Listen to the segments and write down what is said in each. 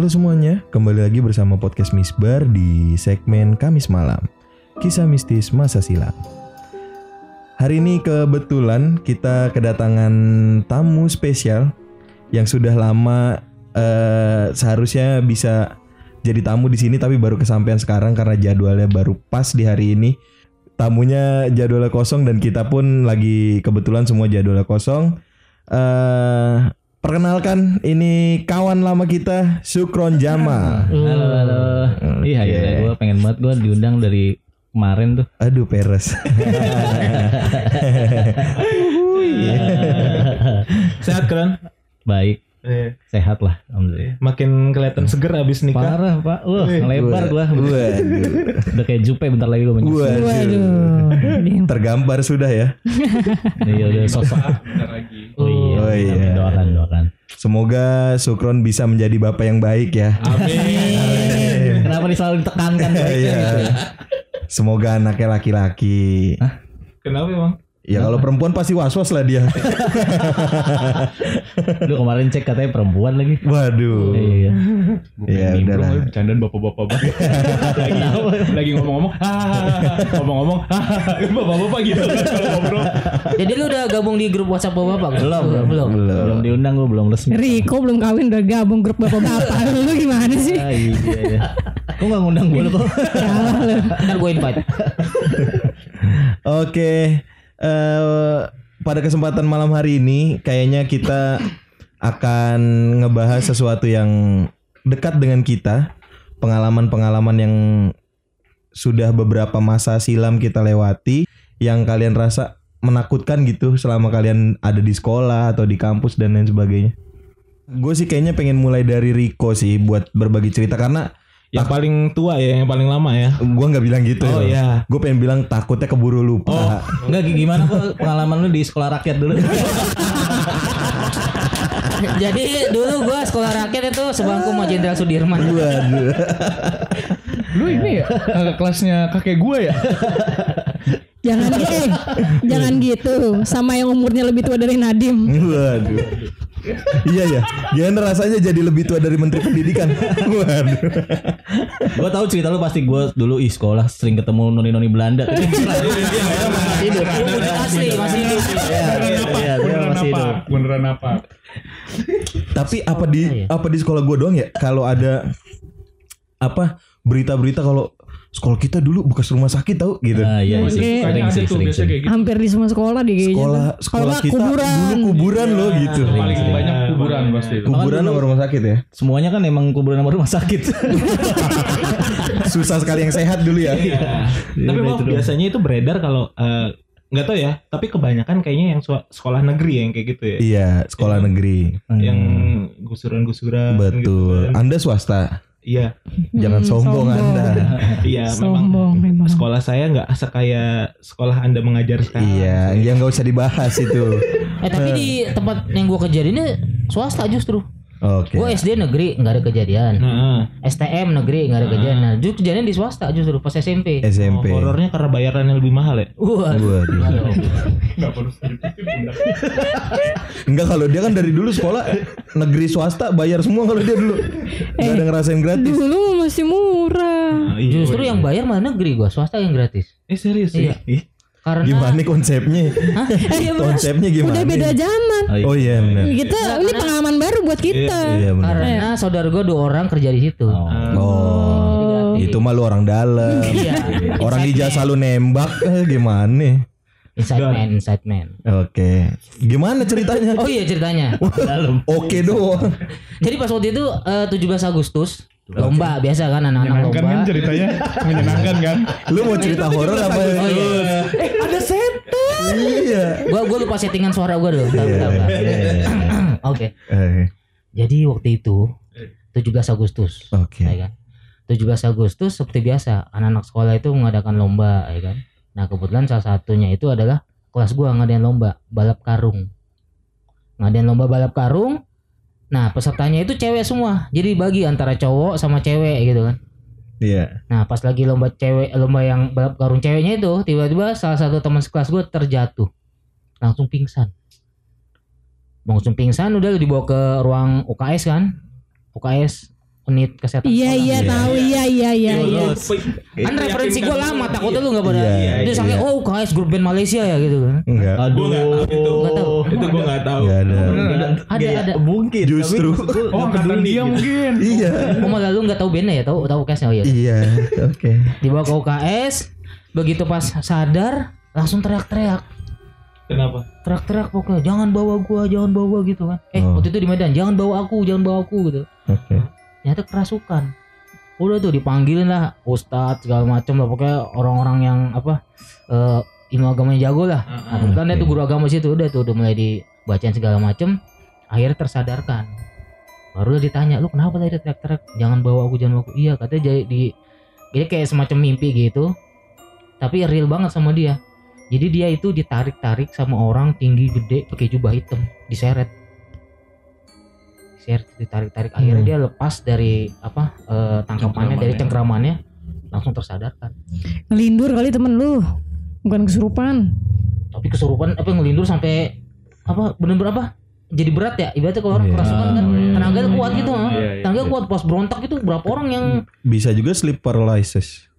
Halo semuanya, kembali lagi bersama podcast Misbar di segmen Kamis Malam. Kisah mistis masa silam. Hari ini kebetulan kita kedatangan tamu spesial yang sudah lama eh, seharusnya bisa jadi tamu di sini tapi baru kesampaian sekarang karena jadwalnya baru pas di hari ini. Tamunya jadwalnya kosong dan kita pun lagi kebetulan semua jadwalnya kosong. eh perkenalkan ini kawan lama kita Sukron Jamal. Halo, halo. Iya, Oke. iya, gue pengen banget gue diundang dari kemarin tuh. Aduh peres. Sehat kan? Baik, Eh, sehat lah, alhamdulillah. makin kelihatan seger abis nikah. Parah pak, wah Wih, ngelebar gue. Waduh. Udah kayak Jupe bentar lagi gue menyusul. Waduh. Tergambar sudah ya. Iya udah sosok. Oh iya, Oh, iya. amin, doakan, doakan. Semoga Sukron bisa menjadi bapak yang baik ya. Amin. Kenapa nih selalu ditekankan baiknya Iya. gitu ya? Semoga anaknya laki-laki. Kenapa emang? Ya kalau perempuan pasti was-was lah dia. Lu kemarin cek katanya perempuan lagi. Waduh. Iya. Ya udahlah. Bercandaan bapak-bapak banget. lagi, lagi ngomong-ngomong, "Ah." ngomong-ngomong, "Ah." bapak-bapak gitu ngobrol. Jadi lu udah gabung di grup WhatsApp bapak? Belum, belum. belum. Belum. Belum diundang gue belum resmi. Riko belum kawin udah gabung grup bapak-bapak Lu gimana sih? Ah, iya, iya. Kok gak ngundang gue kok? Salah lu Ntar gue invite. Oke. Eh, pada kesempatan malam hari ini kayaknya kita akan ngebahas sesuatu yang dekat dengan kita, pengalaman-pengalaman yang sudah beberapa masa silam kita lewati yang kalian rasa menakutkan gitu selama kalian ada di sekolah atau di kampus dan lain sebagainya. Gue sih kayaknya pengen mulai dari Riko sih buat berbagi cerita karena Yang paling tua ya, yang paling lama ya. gue nggak bilang gitu. Oh, iya. Gue pengen bilang takutnya keburu lupa. Enggak gimana kok pengalaman lu di sekolah rakyat dulu? Jadi dulu gue sekolah rakyat itu sebangku sama Jenderal Sudirman. Waduh. Lu ini ya, kakak kelasnya kakek gue ya? Jangan eh, Jangan gitu Sama yang umurnya lebih tua dari Nadim Waduh. iya ya. Gimana rasanya jadi lebih tua dari Menteri Pendidikan? Waduh. gue tahu cerita lu pasti gue dulu ih sekolah sering ketemu noni-noni Belanda. hidup. Asli masih hidup. Iya, iya, dia masih hidup. Beneran apa? Tapi apa di apa di sekolah gue doang ya? Kalau ada apa berita-berita kalau sekolah kita dulu bekas rumah sakit tau gitu. Nah, iya sih, Oke. sering sih, sering sih. kayak gitu. Hampir di semua sekolah di kayaknya Sekolah sekolah kita kuburan dulu kuburan loh gitu. Paling banyak kuburan pasti. itu. Kuburan sama rumah sakit ya. Semuanya kan emang kuburan sama rumah sakit. Susah sekali yang sehat dulu ya. Tapi Iya, maaf itu dong. biasanya itu beredar kalau eh, nggak tahu ya, tapi kebanyakan kayaknya yang sekolah negeri ya, yang kayak gitu ya. Iya, sekolah negeri. Yang Hmm. gusuran-gusuran Betul. gitu. Anda swasta. Iya, Jangan Hmm, sombong, sombong. Anda. iya memang memang sekolah saya nggak sekaya sekolah Anda mengajar sekarang. Iya, yang nggak usah dibahas itu. Eh tapi di tempat yang gue kejadian ini swasta justru. Oke. Gue SD negeri nggak ada kejadian. Nah, STM negeri nggak ada kejadian. Nah justru kejadian di swasta justru pas SMP. SMP. oh, horornya karena bayarannya lebih mahal ya. Wah. Waduh. Enggak kalau dia kan dari dulu sekolah negeri swasta bayar semua kalau dia dulu. Enggak ada ngerasain gratis. Dulu masih murah Nah, iya. Justru yang bayar malah negeri gue, swasta yang gratis. eh serius Iya. sih. Karena Gimana konsepnya? Iya bener. Konsepnya gimana? Udah beda zaman Oh iya benar. Kita ini pengalaman baru buat kita Iya benar. karena saudara gue dua orang kerja di situ. Oh. Itu mah lu orang dalam. Iya. Orang ijazah lu nembak eh, gimana? Inside man, inside man. Oke. Gimana ceritanya? Oh iya ceritanya. Oke doang. Jadi pas waktu itu eh, 17 Agustus lomba biasa kan anak-anak Menyenangkan lomba. kan ceritanya? Menyenangkan kan? Lu mau cerita horor apa? Oh iya. Iya. Gua gua lupa settingan suara gua dulu. Bentar, bentar, bentar. Oke. Eh, Jadi waktu itu 17 Agustus. Oke. Ya kan? 17 Agustus seperti biasa anak-anak sekolah itu mengadakan lomba ya kan. Nah, kebetulan salah satunya itu adalah kelas gua ngadain lomba balap karung. Ngadain lomba balap karung. Nah, pesertanya itu cewek semua. Jadi bagi antara cowok sama cewek gitu kan. Iya. Nah pas lagi lomba cewek lomba yang balap karung ceweknya itu tiba-tiba salah satu teman sekelas gue terjatuh langsung pingsan langsung pingsan udah dibawa ke ruang UKS kan UKS penit kesehatan Iya sekolah. iya tahu iya iya iya iya. kan referensi gue lama takutnya lu nggak pada Iya, itu sampai iya. oh UKS grup band Malaysia ya gitu kan Enggak. Aduh. Gue nggak tahu itu. Gue nggak tahu. Ada. ada ada Mungkin. Justru. Oh angkatan dia mungkin. Iya. oh malah lu nggak tahu bandnya ya tahu tahu UKS oh iya Iya. Oke. dibawa ke UKS begitu pas sadar langsung teriak-teriak Kenapa? teriak-teriak pokoknya jangan bawa gua jangan bawa gua gitu kan eh Oh. waktu itu di Medan jangan bawa aku jangan bawa aku gitu Oke. Ternyata kerasukan. Udah tuh dipanggilin lah ustadz segala macam lah. Pokoknya orang-orang yang apa eh ilmu agamanya jago lah. Nah, kebetulan dia tuh guru agama situ. Udah tuh udah mulai dibacain segala macam akhirnya tersadarkan. Baru ditanya lu kenapa tadi teriak-teriak? Jangan bawa aku jangan bawa aku. Iya katanya jadi di jadi kayak semacam mimpi gitu. Tapi real banget sama dia. Jadi dia itu ditarik-tarik sama orang tinggi gede pakai jubah hitam diseret diseret ditarik-tarik akhirnya Hmm. dia lepas dari apa eh, tangkapannya dari cengkramannya langsung tersadarkan Ngelindur kali temen lu. Bukan kesurupan. tapi kesurupan apa ngelindur sampai apa bener-bener apa jadi berat ya ibaratnya kalau orang Iya. kerasukan kan tenaga kuat gitu. Iya, iya, tenaga iya. kuat pas berontak itu berapa orang yang Bisa juga sleep paralysis.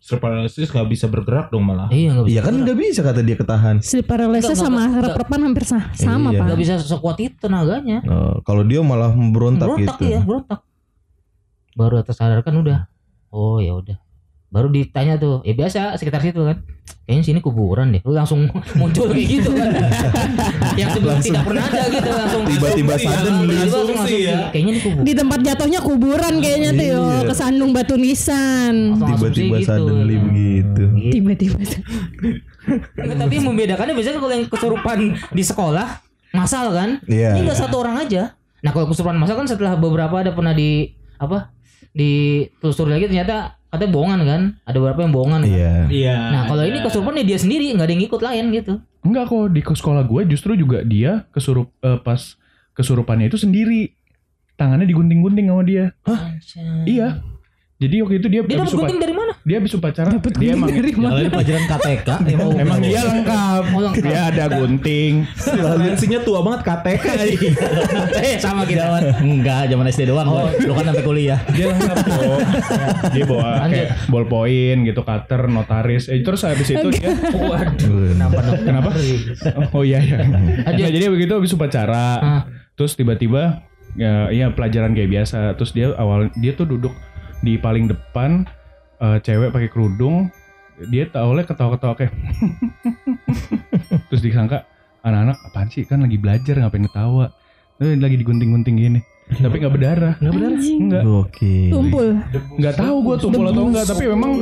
Surparalysis nggak bisa bergerak dong malah. iya nggak bisa Iya kan nggak bisa kata dia ketahan. Sleep paralysis Enggak, sama rep-repan hampir sa- sama Iya. pak. nggak bisa sekuat itu tenaganya Oh, kalau dia malah berontak, berontak gitu. ya berontak baru tersadarkan udah oh ya udah baru ditanya tuh ya biasa sekitar situ kan kayaknya sini kuburan deh lu langsung muncul kayak gitu kan yang sebelum tidak pernah ada gitu langsung Tiba-tiba Asumsi ya, sudden langsung langsung, ya. kayaknya ini kuburan Di tempat jatuhnya kuburan kayaknya tuh yo, Iya. kesandung batu nisan. Tiba-tiba gitu. suddenly begitu. Gitu. Tiba-tiba. Tapi yang membedakannya biasanya kalau yang kesurupan di sekolah masal kan Iya. ini nggak satu orang aja nah kalau kesurupan masal kan setelah beberapa ada pernah di apa ditelusuri lagi ternyata katanya bohongan kan ada beberapa yang bohongan kan? Iya. Iya. nah kalau ini kesurupan ya dia sendiri nggak ada yang ikut lain gitu Enggak kok di ke sekolah gue justru juga dia kesurup eh, pas kesurupannya itu sendiri tangannya digunting-gunting sama dia. Iya. Jadi waktu itu dia dia habis dapat gunting dari mana dia habis upacara dia emang Kalau di pelajaran KTK emang emang dia lengkap. Oh, lengkap. Dia ada gunting. Referensinya tua banget KTK. eh sama kita enggak zaman SD doang oh. lu kan sampai kuliah Dia lengkap kok. Dia bawa Lanjut. kayak ballpoint gitu, cutter, notaris. Eh, terus habis itu dia waduh kenapa Kenapa? Oh iya iya. Nah, jadi begitu habis upacara, Ah. terus tiba-tiba ya, ya pelajaran kayak biasa. Terus dia awal dia tuh duduk di paling depan, eh, cewek pakai kerudung. Dia awalnya ketawa-ketawa kayak, terus disangka anak-anak apaan sih kan lagi belajar ngapain ketawa? Eh, lagi digunting-gunting gini. Tapi nggak berdarah. Nggak berdarah. Nggak. Oke. Tumpul. Nggak tahu gue tumpul atau enggak. Tapi memang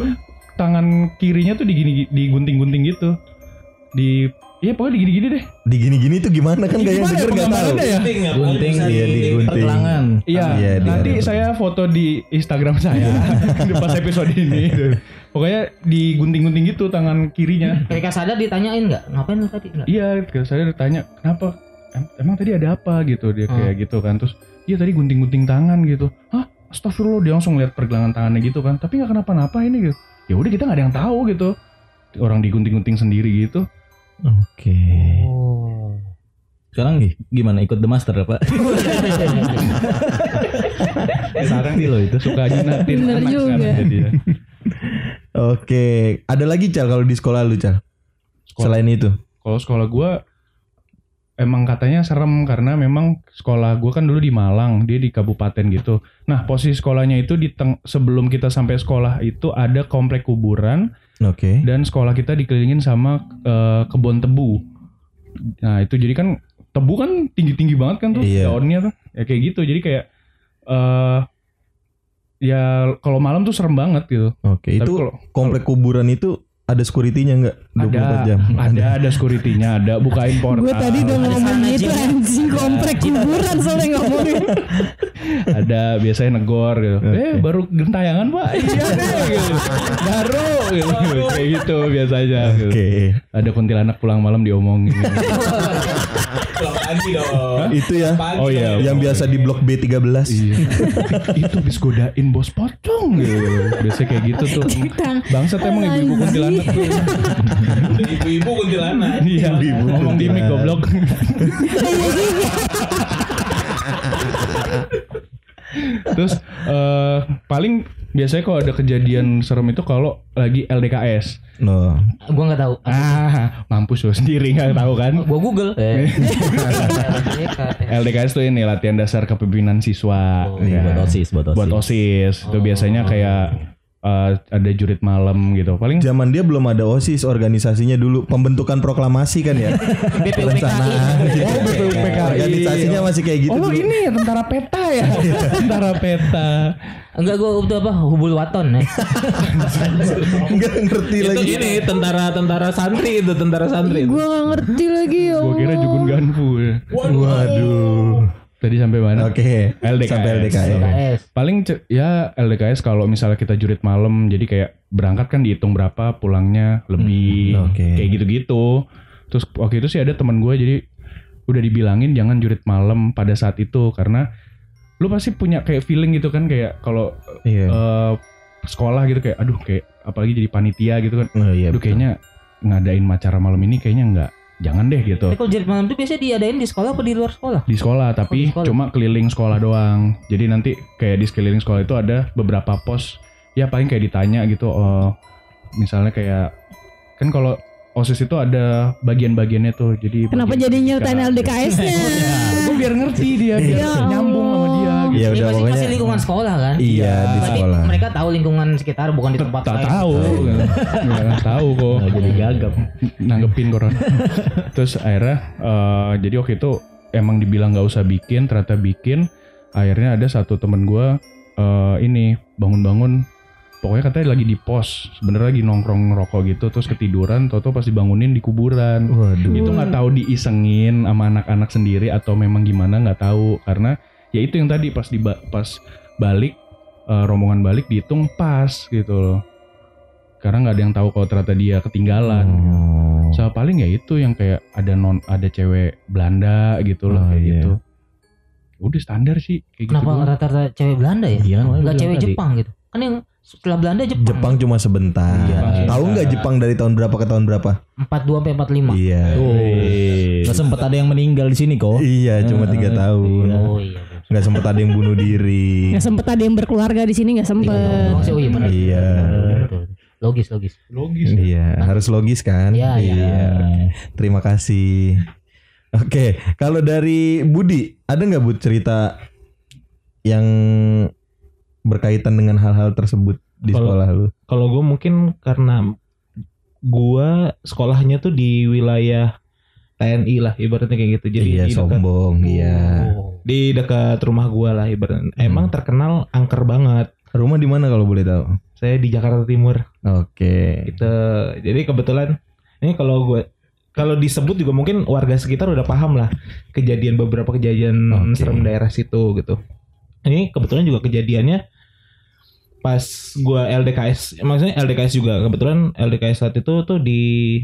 tangan kirinya tuh digini digunting-gunting gitu. Di Iya pokoknya digini-gini deh. Di gini-gini tuh gimana kan gak yang Gimana denger ya gak tahu. ya? gunting Iya, digunting. pergelangan Iya, Iya, di nanti ada. saya foto di Instagram saya di pas episode ini. Pokoknya digunting-gunting gitu tangan kirinya. ketika sadar ditanyain nggak ngapain lu tadi Iya, ketika saya ditanya kenapa Em- emang tadi ada apa gitu dia kayak gitu kan terus iya tadi gunting-gunting tangan gitu. Hah? Astagfirullah dia langsung lihat pergelangan tangannya gitu kan. Tapi nggak kenapa-napa ini gitu. Ya udah kita nggak ada yang tahu gitu. Orang digunting-gunting sendiri gitu. Oke. oh sekarang gimana ikut the master apa Sekarang lo itu suka Bener anak juga. ya. Oke. Ada lagi Cal kalau di sekolah lu Cal? Selain itu. Kalau sekolah gua emang katanya serem karena memang sekolah gua kan dulu di Malang, dia di kabupaten gitu. Nah, posisi sekolahnya itu di teng- sebelum kita sampai sekolah itu ada komplek kuburan Oke. dan sekolah kita dikelilingin sama eh, kebun tebu. Nah, itu jadi kan tebu kan tinggi-tinggi banget kan tuh Iya. daunnya tuh. Ya kayak gitu. Jadi kayak eh ya kalau malam tuh serem banget gitu. Oke. Tapi Itu kalau- komplek kuburan itu ada security-nya enggak? 24 ada jam. ada ada security-nya, ada bukain portal. Gue tadi udah ngomong gitu Jin. anjing komplek kuburan soalnya ngomongin. ada biasanya negor gitu. Oke. Eh baru gentayangan pak, iya deh gitu. Baru gitu. kayak gitu biasanya. Gitu. Oke. Ada kuntilanak pulang malam diomongin. Dong. Itu ya. Oh iya. Yang biasa di blok B13. Iya. itu bis godain bos pocong gitu. Biasanya kayak gitu tuh. Bangsat emang ibu-ibu kuntilanak tuh. Ibu-ibu kuntilanak. Iya. Ibu-ibu Ngomong di mic goblok. Terus eh paling biasanya kalau ada kejadian serem itu kalau lagi LDKS. No. Gua nggak tahu. Ah, mampus lo sendiri nggak tahu kan? Gua Google. Eh. LDKS tuh ini latihan dasar kepemimpinan siswa. Oh, Ya. Buat OSIS, buat OSIS. Buat OSIS. Itu biasanya kayak eh, ada jurit malam gitu. Paling Zaman dia belum ada OSIS organisasinya dulu pembentukan proklamasi kan ya. Perencanaan. Oh, BPUPKI. Organisasinya masih kayak gitu. Oh dulu. ini ya tentara peta ya Tentara peta Enggak gua itu apa? Hubul Waton ya. Enggak ngerti Itu lagi. ini tentara-tentara santri itu, tentara santri. itu. Gak ngerti lagi ya Gue kira. Jugun Ganfu ya. Waduh. Tadi sampai mana? Oke. LDKS. Sampai LDKS. KS. Paling ya LDKS kalau misalnya kita jurit malam Jadi kayak berangkat kan dihitung berapa Pulangnya lebih Hmm, oke. Kayak gitu-gitu Terus waktu itu sih ada teman gue Jadi udah dibilangin jangan jurit malam pada saat itu Karena lu pasti punya kayak feeling gitu kan Kayak kalau Iya. eh, sekolah gitu kayak Aduh kayak apalagi jadi panitia gitu kan Oh iya. Aduh kayaknya ngadain acara malam ini kayaknya nggak jangan deh gitu Tapi kalau jerit malam itu biasanya diadain di sekolah apa di luar sekolah? di sekolah Oh, tapi di sekolah. cuma keliling sekolah doang jadi nanti kayak di sekeliling sekolah itu ada beberapa pos ya paling kayak ditanya gitu oh, misalnya kayak kan kalau osis itu ada bagian-bagiannya tuh jadi Kenapa bagian jadi fisika. nyeritain LDKS-nya? biar ngerti dia biar Ya nyambung sama dia gitu. Iya Ini udah pasti pokoknya. masih lingkungan sekolah kan? Iya di Berarti sekolah. mereka tahu lingkungan sekitar bukan di tempat lain. tahu nggak tahu kok Nggak jadi gagap. nanggepin corona terus akhirnya eh, jadi waktu itu emang dibilang nggak usah bikin ternyata bikin akhirnya ada satu temen gue eh, ini bangun-bangun pokoknya katanya lagi di pos sebenarnya lagi nongkrong ngerokok gitu terus ketiduran toto pas dibangunin di kuburan Waduh. itu nggak tahu diisengin sama anak-anak sendiri atau memang gimana nggak tahu karena ya itu yang tadi pas di pas balik eh, rombongan balik dihitung pas gitu loh karena nggak ada yang tahu kalau ternyata dia ketinggalan Oh. sama paling ya itu yang kayak ada non ada cewek Belanda gitu loh Oh, kayak iya. gitu udah standar sih kayak gitu Kenapa doang. rata-rata cewek Belanda ya? Iya, kan, gua cewek tadi. Jepang gitu. Kan yang setelah Belanda Jepang. Jepang cuma sebentar. Iya. Tahu nggak Jepang dari tahun berapa ke tahun berapa? 42 sampai 45. Iya. Nggak sempat ada yang meninggal di sini kok. Iya, cuma tiga tahun. Oh iya. bener. Nggak sempat ada yang bunuh diri. Gak sempet ada yang berkeluarga di sini gak sempet. Oh, oh iya benar. Iya. Betul. Logis logis. logis Iya, harus logis kan? Iya, iya. Terima kasih. Oke, kalau dari Budi, ada nggak Bud cerita yang berkaitan dengan hal-hal tersebut di Kalau- sekolah lu? Kalau gue mungkin karena gua sekolahnya tuh di wilayah TNI lah ibaratnya kayak gitu. Jadi iya, di dekat, sombong, iya. Oh. di dekat rumah gua lah ibaratnya. Hmm. Emang terkenal angker banget. Rumah di mana kalau boleh tahu? Saya di Jakarta Timur Oke. gitu. Jadi kebetulan ini kalau gue kalau disebut juga mungkin warga sekitar udah paham lah kejadian beberapa kejadian Oke. serem daerah situ gitu. Ini kebetulan juga kejadiannya pas gua LDKS, maksudnya LDKS juga. Kebetulan LDKS saat itu tuh di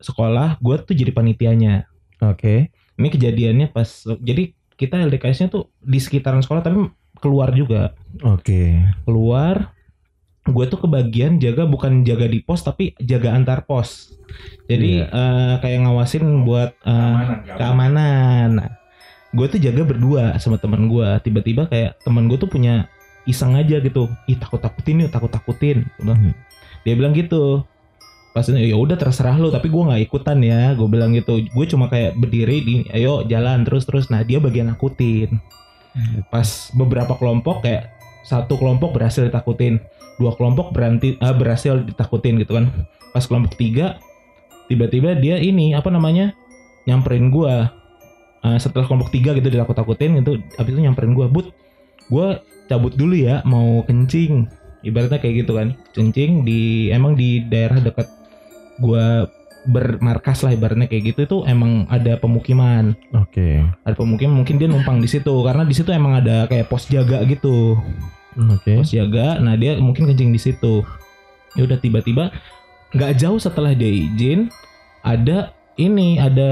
sekolah gua tuh jadi panitianya. Oke. Ini kejadiannya pas jadi kita LDKS-nya tuh di sekitaran sekolah tapi keluar juga. Oke. keluar gue tuh kebagian jaga bukan jaga di pos tapi jaga antar pos. Jadi eh, kayak ngawasin buat eh, keamanan nah, gue tuh jaga berdua sama teman gue tiba-tiba kayak teman gue tuh punya iseng aja gitu. Ih takut takutin yuk takut takutin Hmm. dia bilang gitu. Pas ya udah terserah lu tapi gue nggak ikutan ya. Gue bilang gitu. Gue cuma kayak berdiri di ayo jalan terus terus. Nah dia bagian nakutin. Pas beberapa kelompok kayak satu kelompok berhasil ditakutin. Dua kelompok berhenti eh, berhasil ditakutin gitu kan. Pas kelompok tiga tiba-tiba dia ini apa namanya nyamperin gua. Eh, setelah kelompok tiga gitu ditakut-takutin gitu habis itu nyamperin gua. But gua cabut dulu ya mau kencing. Ibaratnya kayak gitu kan. Kencing di emang di daerah dekat gua bermarkas lah ibaratnya kayak gitu itu emang ada pemukiman. Oke. ada pemukiman mungkin dia numpang di situ. Karena di situ emang ada kayak pos jaga gitu. Oke. pos jaga nah dia mungkin kencing di situ. Ya udah tiba-tiba nggak jauh setelah dia izin ada ini ada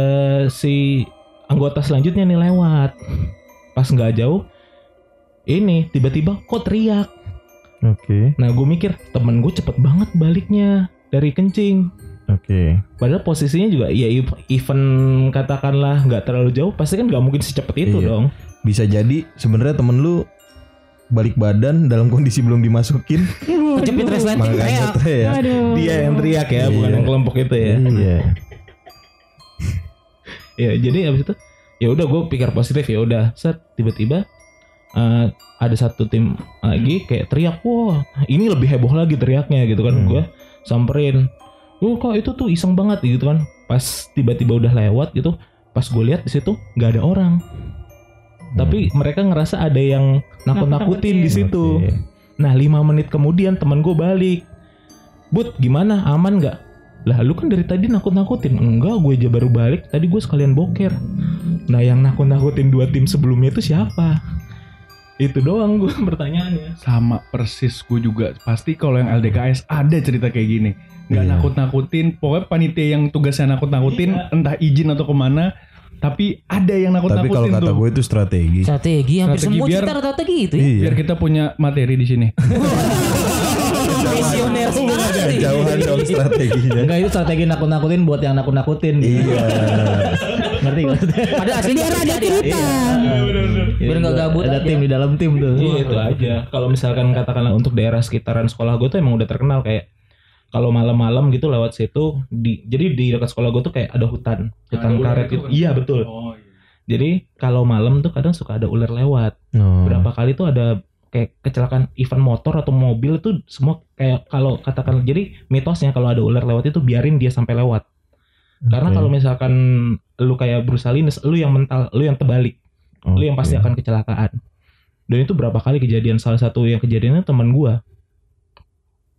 si anggota selanjutnya nih lewat. Pas nggak jauh ini tiba-tiba kok teriak Oke. nah gue mikir temen gue cepet banget baliknya dari kencing Oke. Padahal posisinya juga ya ev- event katakanlah nggak terlalu jauh, pasti kan nggak mungkin secepat itu Iya. dong. Bisa jadi sebenarnya temen lu balik badan dalam kondisi belum dimasukin Kejepit resleting. Aduh. Dia yang teriak ya, bukan Iya. yang kelompok itu ya. Iya. Ya, jadi abis itu ya udah gue pikir positif ya udah set tiba-tiba eh, ada satu tim lagi kayak teriak wah ini lebih heboh lagi teriaknya gitu kan. Hmm. gue samperin oh kok itu tuh iseng banget gitu kan. Pas tiba-tiba udah lewat gitu pas gue lihat di situ nggak ada orang. Tapi mereka ngerasa ada yang nakut-nakutin di situ. Nah lima menit kemudian teman gue balik. Bud gimana? Aman nggak? Lah lu kan dari tadi nakut-nakutin. Enggak gue aja baru balik. Tadi gue sekalian boker. Nah yang nakut-nakutin dua tim sebelumnya itu siapa? Itu doang gue pertanyaannya sama persis gue juga pasti kalau yang LDKS ada cerita kayak gini nggak Iya. nakut-nakutin pokoknya panitia yang tugasnya nakut-nakutin entah izin atau ke mana tapi ada yang Tapi kalau kata gue itu strategi. Strategi hampir Strategi semua biar- cerita rata-rata gitu ya. Iya. biar kita punya materi di sini Visioner sekali. Jauhan dong strateginya. Enggak itu strategi nakut-nakutin buat yang nakut-nakutin. Iya. Ngerti gak? Ada asli Biar ada cerita. Biar nggak gabut Ada tim di dalam tim tuh. Iya itu aja Kalau misalkan katakanlah untuk daerah sekitaran sekolah gue tuh emang udah terkenal kayak kalau malam-malam gitu lewat situ di jadi di dekat sekolah gue tuh kayak ada hutan hutan ular karet itu gitu kan? iya betul jadi kalau malam tuh kadang suka ada ular lewat Oh. berapa kali tuh ada kayak kecelakaan event motor atau mobil itu semua kayak kalau katakan jadi mitosnya kalau ada ular lewat itu biarin dia sampai lewat. Karena Oke. kalau misalkan lu kayak berusaha lindes lu yang mental lu yang terbalik. Lu yang pasti akan kecelakaan. Dan itu berapa kali kejadian salah satu yang kejadiannya teman gua.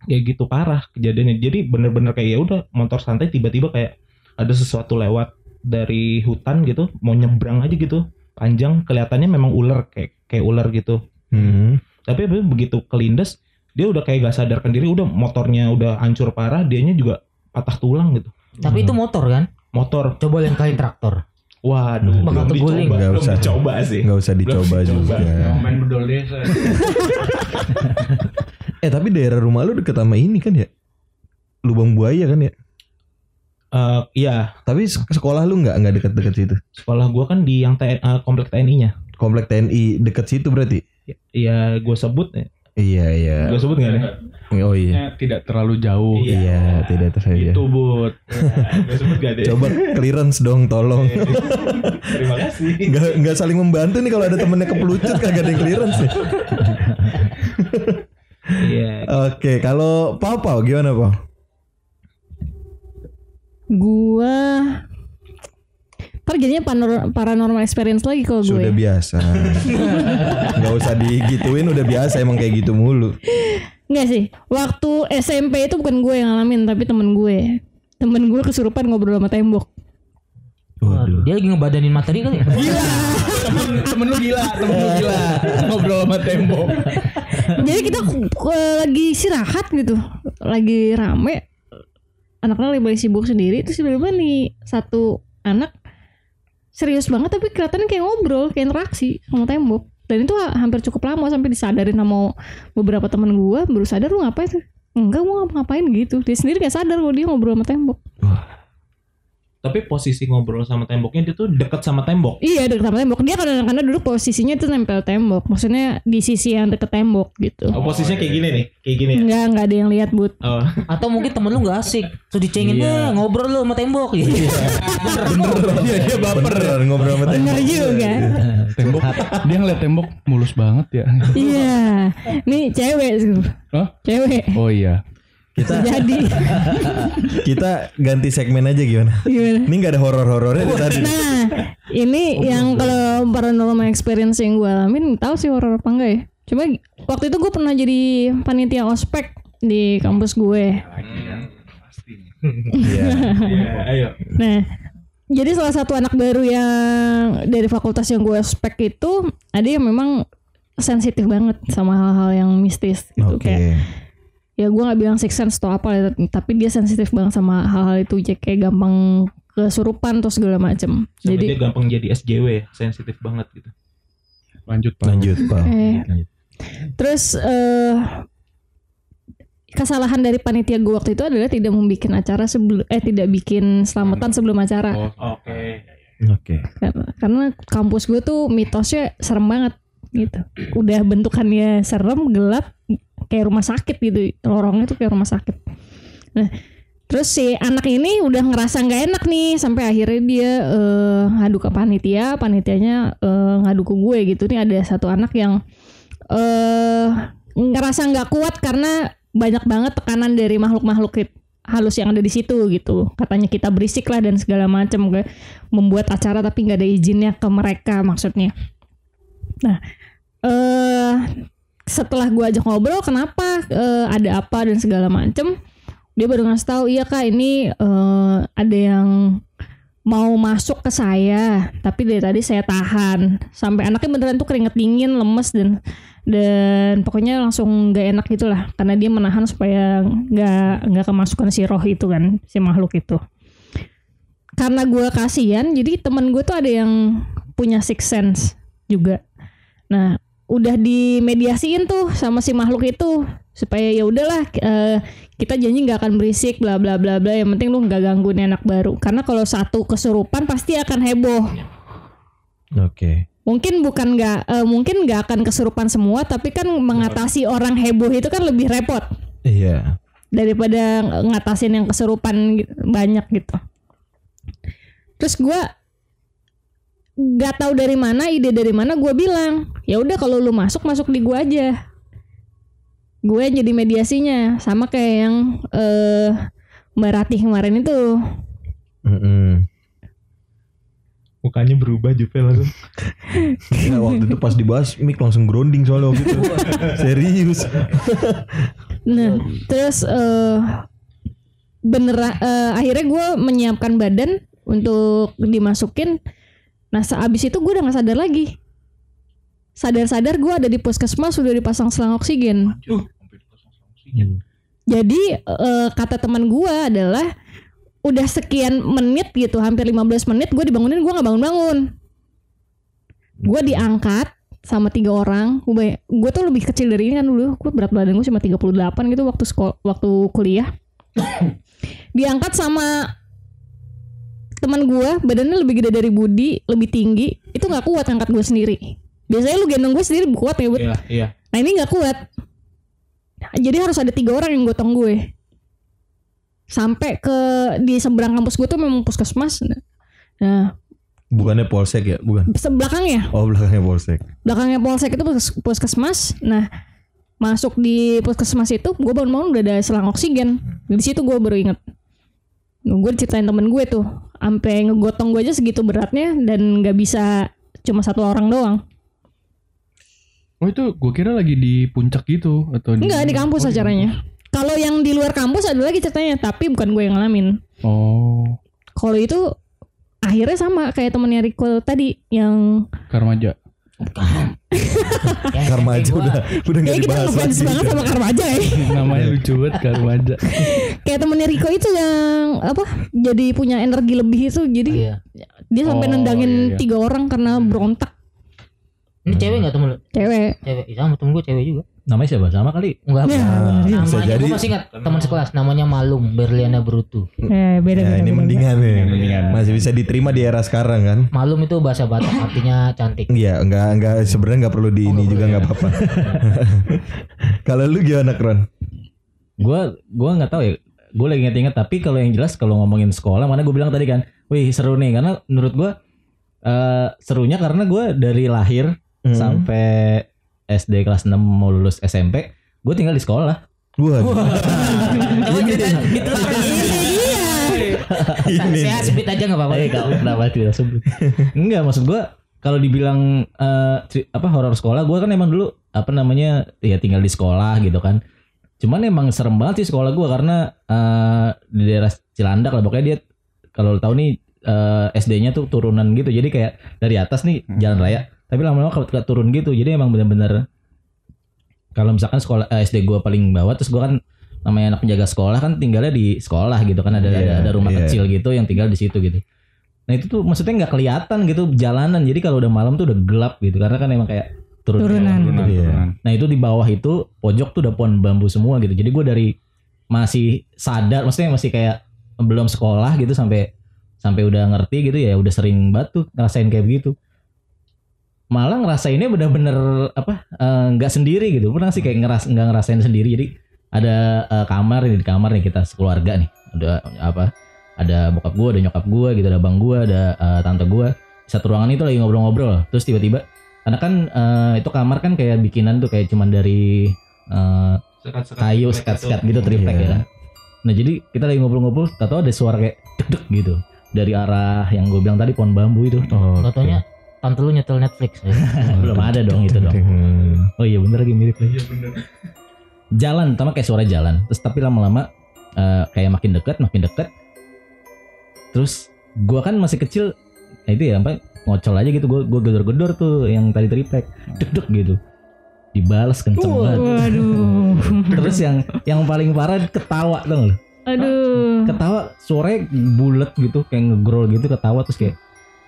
Kayak gitu parah kejadiannya. Jadi bener-bener kayak ya udah motor santai tiba-tiba kayak ada sesuatu lewat dari hutan gitu mau nyebrang aja gitu. Panjang kelihatannya memang ular kayak kayak ular gitu Hmm. tapi be- begitu kelindes dia udah kayak gak sadarkan diri udah motornya udah hancur parah dianya juga patah tulang gitu Tapi itu motor kan? motor Coba lain kali traktor. waduh Bakal belum dicoba Nggak belum usah. dicoba sih Nggak usah dicoba Belum juga. dicoba. main bedol desa Eh tapi daerah rumah lu deket sama ini kan ya? Lubang buaya kan ya? Eh, iya Tapi sek- sekolah lu nggak nggak deket-deket situ? sekolah gua kan di yang TN, eh, komplek TNI-nya Komplek TNI deket situ berarti? Iya, gue sebut ya. Iya iya. Gue sebut nggak nih? Oh iya. Ya, tidak terlalu jauh Iya, tidak tersedia. itu bud Gue sebut gak deh. Coba clearance dong tolong. Terima kasih. Nggak nggak saling membantu nih kalau ada temennya kepelucut kagak ada yang clearance nih. Iya. Oke, kalau Papa gimana Pau? Gua Ntar jadinya panor- paranormal experience lagi kalau gue. Sudah biasa. Nggak usah digituin udah biasa emang kayak gitu mulu. Enggak sih. Waktu SMP itu bukan gue yang ngalamin tapi temen gue. Temen gue kesurupan ngobrol sama tembok. Waduh. Dia lagi ngebadanin materi kali ya? temen lu gila temen lu gila ngobrol sama tembok Jadi kita lagi istirahat gitu. Lagi rame. Anaknya lagi sibuk sendiri terus tiba-tiba nih satu anak serius banget tapi kelihatannya kayak ngobrol, kayak interaksi sama tembok. Dan itu ha- hampir cukup lama sampai disadarin sama beberapa teman gua baru sadar lu ngapain tuh? Enggak gua ngapain gitu. Dia sendiri gak sadar kalau dia ngobrol sama tembok. Tapi posisi ngobrol sama temboknya dia tuh deket sama tembok. Iya deket sama tembok. Dia kadang-kadang duduk posisinya itu nempel tembok. Maksudnya di sisi yang deket tembok gitu. Oh, posisinya kayak gini nih, kayak gini. ya? Enggak, enggak ada yang lihat, Bud. Oh, Atau mungkin temen lu gak asik Terus dicengin Iya. deh ngobrol lu sama tembok gitu. Iya dia baper Beneran ngobrol sama tembok. Bener juga. tembok dia ngeliat tembok mulus banget ya Iya. Nih cewek sih. Hah? Cewek. oh iya Kita Jadi kita ganti segmen aja gimana? gimana? Ini nggak ada horor-horornya dari tadi. Nah, ini yang kalau paranormal experience yang gue alamin tahu sih horor apa enggak ya. Cuma waktu itu gue pernah jadi panitia ospek di kampus gue. Iya. ayo. Nah, jadi salah satu anak baru yang dari fakultas yang gue ospek itu ada yang memang sensitif banget sama hal-hal yang mistis gitu Oke. kayak ya gue nggak bilang six sense atau apa ya, tapi dia sensitif banget sama hal-hal itu Jadi kayak gampang kesurupan terus segala macem Sampai jadi dia gampang jadi SJW, ya, sensitif banget gitu. lanjut Pak. Lanjut, Pak. Eh, terus eh kesalahan dari panitia gue waktu itu adalah tidak membuat acara sebelum eh tidak bikin selamatan sebelum acara Oke. Oke. karena, karena kampus gue tuh mitosnya serem banget gitu udah bentukannya serem gelap kayak rumah sakit gitu. Lorongnya tuh kayak rumah sakit. Nah terus si anak ini udah ngerasa nggak enak nih sampai akhirnya dia eh, ngadu ke panitia. Panitianya eh, ngadu ke gue gitu. Nih ada satu anak yang eh ngerasa nggak kuat karena banyak banget tekanan dari makhluk-makhluk halus yang ada di situ gitu. Katanya kita berisik lah dan segala macam membuat acara tapi nggak ada izinnya ke mereka maksudnya. Nah eh setelah gue ajak ngobrol kenapa eh, ada apa dan segala macem dia baru ngasih tahu iya kak ini eh, ada yang mau masuk ke saya tapi dari tadi saya tahan. Sampai anaknya beneran tuh keringet dingin lemes dan dan pokoknya langsung nggak enak gitulah karena dia menahan supaya nggak nggak kemasukan si roh itu kan si makhluk itu. Karena gue kasihan jadi temen gue tuh ada yang punya six sense juga. Nah udah dimediasiin tuh sama si makhluk itu supaya ya udahlah eh, kita janji nggak akan berisik bla bla bla bla. Yang penting lu nggak gangguin anak baru. Karena kalau satu kesurupan pasti akan heboh. Oke. mungkin bukan nggak eh, mungkin nggak akan kesurupan semua tapi kan mengatasi orang heboh itu kan lebih repot. Iya. daripada ngatasin yang kesurupan banyak gitu. Terus gue nggak tahu dari mana ide dari mana gue bilang ya udah kalau lu masuk masuk di gue aja gue yang jadi mediasinya sama kayak yang eh Mbak Ratih kemarin itu Mm-mm. Mukanya berubah Juve langsung. Nah, waktu itu pas dibahas Mik langsung grounding soalnya waktu itu. Serius. Nah, terus eh bener eh, akhirnya gue menyiapkan badan untuk dimasukin. Nah, seabis itu gue udah nggak sadar lagi. Sadar-sadar gue ada di puskesmas sudah dipasang selang oksigen. Jadi eh, kata teman gue adalah udah sekian menit gitu, hampir 15 menit gue dibangunin gue nggak bangun-bangun. Gue diangkat sama tiga orang. Gue gue tuh lebih kecil dari ini kan dulu. Gue berat badan gue cuma 38 gitu waktu sekolah waktu kuliah. Diangkat sama teman gue, badannya lebih gede dari Budi, lebih tinggi. Itu nggak kuat angkat gue sendiri. Biasanya lu gendong gue sendiri kuat ya, Bud. Iya, iya. Nah ini nggak kuat. Jadi harus ada tiga orang yang gotong gue. Sampai ke di seberang kampus gue tuh memang puskesmas. Nah, Bukannya polsek ya? Bukan. sebelakangnya Oh belakangnya polsek. belakangnya polsek itu puskes- puskesmas nah masuk di puskesmas itu gue bangun-bangun udah ada selang oksigen di situ gue baru inget gue ceritain temen gue tuh sampai ngegotong gue aja segitu beratnya dan nggak bisa cuma satu orang doang Oh itu gue kira lagi di puncak gitu atau enggak di kampus Oh, di acaranya kalau yang di luar kampus ada lagi ceritanya tapi bukan gue yang ngalamin. Oh, kalau itu akhirnya sama kayak temennya Rico tadi yang Karmaja. Yang Karma aja gua, udah udah nggak kita dibahas ngefans lagi. banget sama Karma aja ya Namanya lucu banget Karmaja. kayak temennya Rico itu yang apa jadi punya energi lebih itu jadi Iya. dia sampai Oh, nendangin iya, iya. tiga orang karena berontak Ini cewek nggak temen lu? cewek Cewek. Iya, sama temen gue cewek juga. Namanya siapa? Sama kali. Enggak. Ya, namanya bisa jadi. gue masih ingat teman sekelas namanya Malum Berliana Brutu. eh beda Ya beda, ini beda. mendingan nih. Mendingan. Masih bisa diterima di era sekarang kan? Malum itu bahasa Batak artinya cantik. Iya, enggak enggak sebenarnya enggak perlu di ini juga enggak apa-apa. Kalau lu gimana, Kron? Gua gua nggak tahu ya. Gue lagi inget-inget tapi kalau yang jelas kalau ngomongin sekolah mana gue bilang tadi kan, wih seru nih karena menurut gua eh serunya karena gua dari lahir Hmm. sampai SD kelas 6 mau lulus SMP, gue tinggal di sekolah. Waduh. Ini gitu. Ini. Saya sebut aja nggak apa-apa. Eh, kau kenapa tidak sebut? Enggak, maksud gua kalau dibilang eh, ceri- apa horor sekolah, gua kan emang dulu apa namanya ya tinggal di sekolah gitu kan. Cuman emang serem banget sih sekolah gua karena eh, di daerah Cilandak lah pokoknya dia kalau lu tahu nih eh, SD-nya tuh turunan gitu. Jadi kayak dari atas nih jalan raya, tapi lama-lama ke, ke turun gitu. Jadi emang bener-bener kalau misalkan sekolah eh, SD gua paling bawah terus gua kan namanya anak penjaga sekolah kan tinggalnya di sekolah gitu kan ada ada, Iya, ada rumah iya. kecil gitu yang tinggal di situ gitu. Nah itu tuh maksudnya nggak kelihatan gitu jalanan. Jadi kalau udah malam tuh udah gelap gitu karena kan emang kayak turun Turunan. gitu. Turunan, turunan. Nah itu di bawah itu pojok tuh udah pohon bambu semua gitu. Jadi gue dari masih sadar, maksudnya masih kayak belum sekolah gitu sampai sampai udah ngerti gitu ya udah sering banget tuh ngerasain kayak begitu. Malah ngerasainnya bener-bener apa eh, nggak sendiri gitu. Pernah sih kayak ngeras nggak ngerasain sendiri. Jadi ada eh, kamar di kamar nih kita sekeluarga nih. Ada apa ada bokap gue ada nyokap gue gitu ada abang gue ada eh, tante gue satu ruangan itu lagi ngobrol-ngobrol. Terus tiba-tiba karena kan eh, itu kamar kan kayak bikinan tuh kayak cuman dari eh, kayu sekat-sekat gitu triplek Iya. ya nah jadi kita lagi ngobrol-ngobrol tahu ada suara kayak deg-deg gitu. Dari arah yang gue bilang tadi pohon bambu itu. Oh, Katanya tante lu nyetel Netflix. ya. belum ada dong itu dong. Oh iya bener lagi mirip lagi. Jalan, pertama kayak suara jalan. Terus tapi lama-lama eh, kayak makin dekat, makin dekat. Terus gua kan masih kecil, nah itu ya apa ngocol aja gitu. Gua gua gedor-gedor tuh yang tadi triplek, deg-deg gitu. Dibalas kenceng banget. Waduh. Terus yang yang paling parah ketawa dong. Aduh. Ketawa suaranya bulat gitu, kayak ngegrol gitu ketawa terus kayak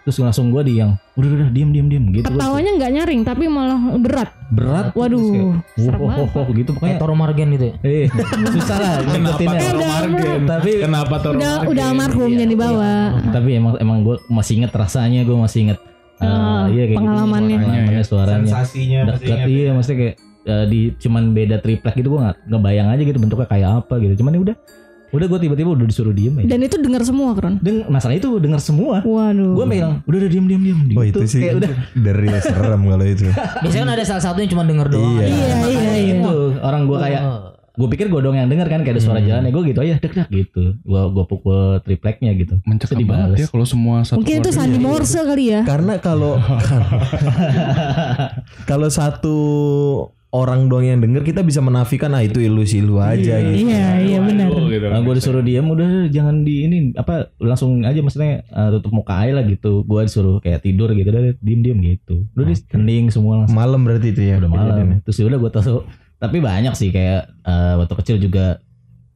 terus langsung gua di yang udah udah, diem diem diem gitu Ketawanya nggak nyaring tapi malah berat. berat kayak, Waduh. Serem oh, oh, oh, gitu pokoknya Kayak Toro Margen gitu ya. Eh, susah lah ngikutinnya. Toro Margen? Tapi Kenapa Toro Udah Margen? udah almarhum Iya, jangan dibawa. tapi emang emang gue masih inget rasanya, gue masih inget eh, Ah, iya kayak pengalamannya. gitu, pengalamannya suaranya Sensasinya dekat iya ya. maksudnya kayak eh, di cuman beda triplek gitu gue nggak ngebayang aja gitu bentuknya kayak apa gitu. Cuman ya udah udah gue tiba-tiba udah disuruh diem aja. Dan itu dengar semua Kron. Dan masalah itu denger semua. Waduh. Gue bilang udah udah diem diem diem. Oh Gitu. itu sih Kayak udah dari serem kalau itu. Biasanya kan ada salah satu yang cuma denger doang. Iya. Iya iya iya. itu orang gue kayak Oh. gue pikir gue dong yang denger kan kayak ada suara Hmm. jalan ya gue gitu aja dek dek gitu. Gue gue pukul tripleknya gitu. Mencekam Terus banget ya kalau semua satu Mungkin itu sandi Morse kali ya. Karena kalau kalau satu orang doang yang denger kita bisa menafikan ah itu ilusi lu aja gitu. Iya iya benar. gitu. Nah, gue disuruh diam udah jangan di ini apa langsung aja maksudnya eh, tutup muka aja lah gitu. Gue disuruh kayak tidur gitu udah diem diem gitu. Udah di hening semua langsung. Malam berarti itu ya. udah malam. kejadiannya. Terus ya udah gue tahu. Tapi banyak sih kayak eh, waktu kecil juga.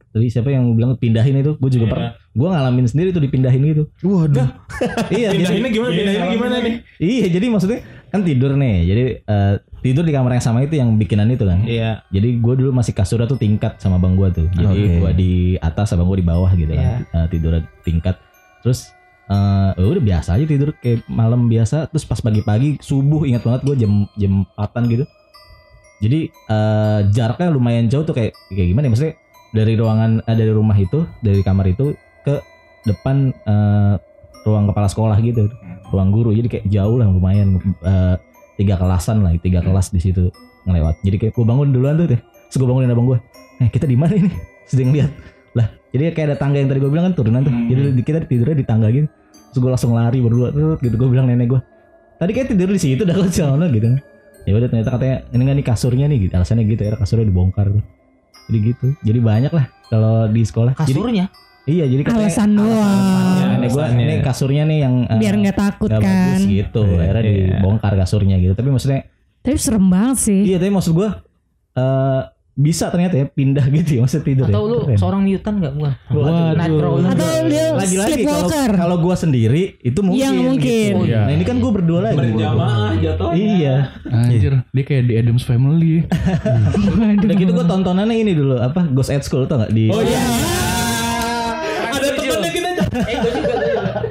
Tadi siapa yang bilang pindahin itu? Gue juga Iya. pernah. Gue ngalamin sendiri tuh dipindahin gitu. Waduh. iya. jadi- Pindahinnya gimana? Pindahinnya gimana nih? Iya jadi maksudnya kan tidur nih. Jadi eh, tidur di kamar yang sama itu yang bikinan itu kan. Iya. Jadi gue dulu masih kasurnya tuh tingkat sama bang gue tuh. Jadi Oke. gue di atas, abang gue di bawah gitu Iya. kan. Eh, tidur tingkat. Terus eh udah biasa aja tidur kayak malam biasa. Terus pas pagi-pagi subuh ingat banget gue jam jam 4 gitu. Jadi eh jaraknya lumayan jauh tuh kayak kayak gimana ya? Maksudnya dari ruangan eh, dari rumah itu dari kamar itu ke depan eh, ruang kepala sekolah gitu, ruang guru. Jadi kayak jauh lah lumayan eh, tiga kelasan lah, tiga kelas di situ ngelewat. Jadi kayak gue bangun duluan tuh deh. Terus gue bangunin abang gue. Eh kita di mana ini? Sedang lihat. Lah, jadi kayak ada tangga yang tadi gue bilang kan turunan tuh. Hmm. Jadi di- kita tidurnya di tangga gitu. Terus gue langsung lari berdua terus gitu gue bilang nenek gue. Tadi kayak tidur di situ dah ke sana gitu. Ya udah ternyata katanya ini nggak nih kasurnya nih gitu. Alasannya gitu ya kasurnya dibongkar. Jadi gitu. Jadi banyak lah kalau di sekolah. Jadi, Kasurnya. Iya jadi katanya Alasan doang. nenek gue alasannya. ini kasurnya nih yang eh, Biar nggak takut nggak kan. bagus gitu. Iya, Akhirnya iya. dibongkar kasurnya gitu. Tapi maksudnya Tapi serem banget sih. Iya tapi maksud gua eh bisa ternyata ya pindah gitu ya maksud tidur Atau ya. lu Keren. seorang mutant gak bukan? Waduh. Atau dia lagi-lagi kalau sleepwalker. kalau gua sendiri itu mungkin. Iya, mungkin. gitu. Iya. Nah ini kan gua berdua lagi. Berjamaah jatuhnya. Iya. Anjir, dia kayak di Adams Family. Udah gitu gua tontonannya ini dulu apa Ghost at School tau gak di. Oh iya. Eh gue juga. gua juga.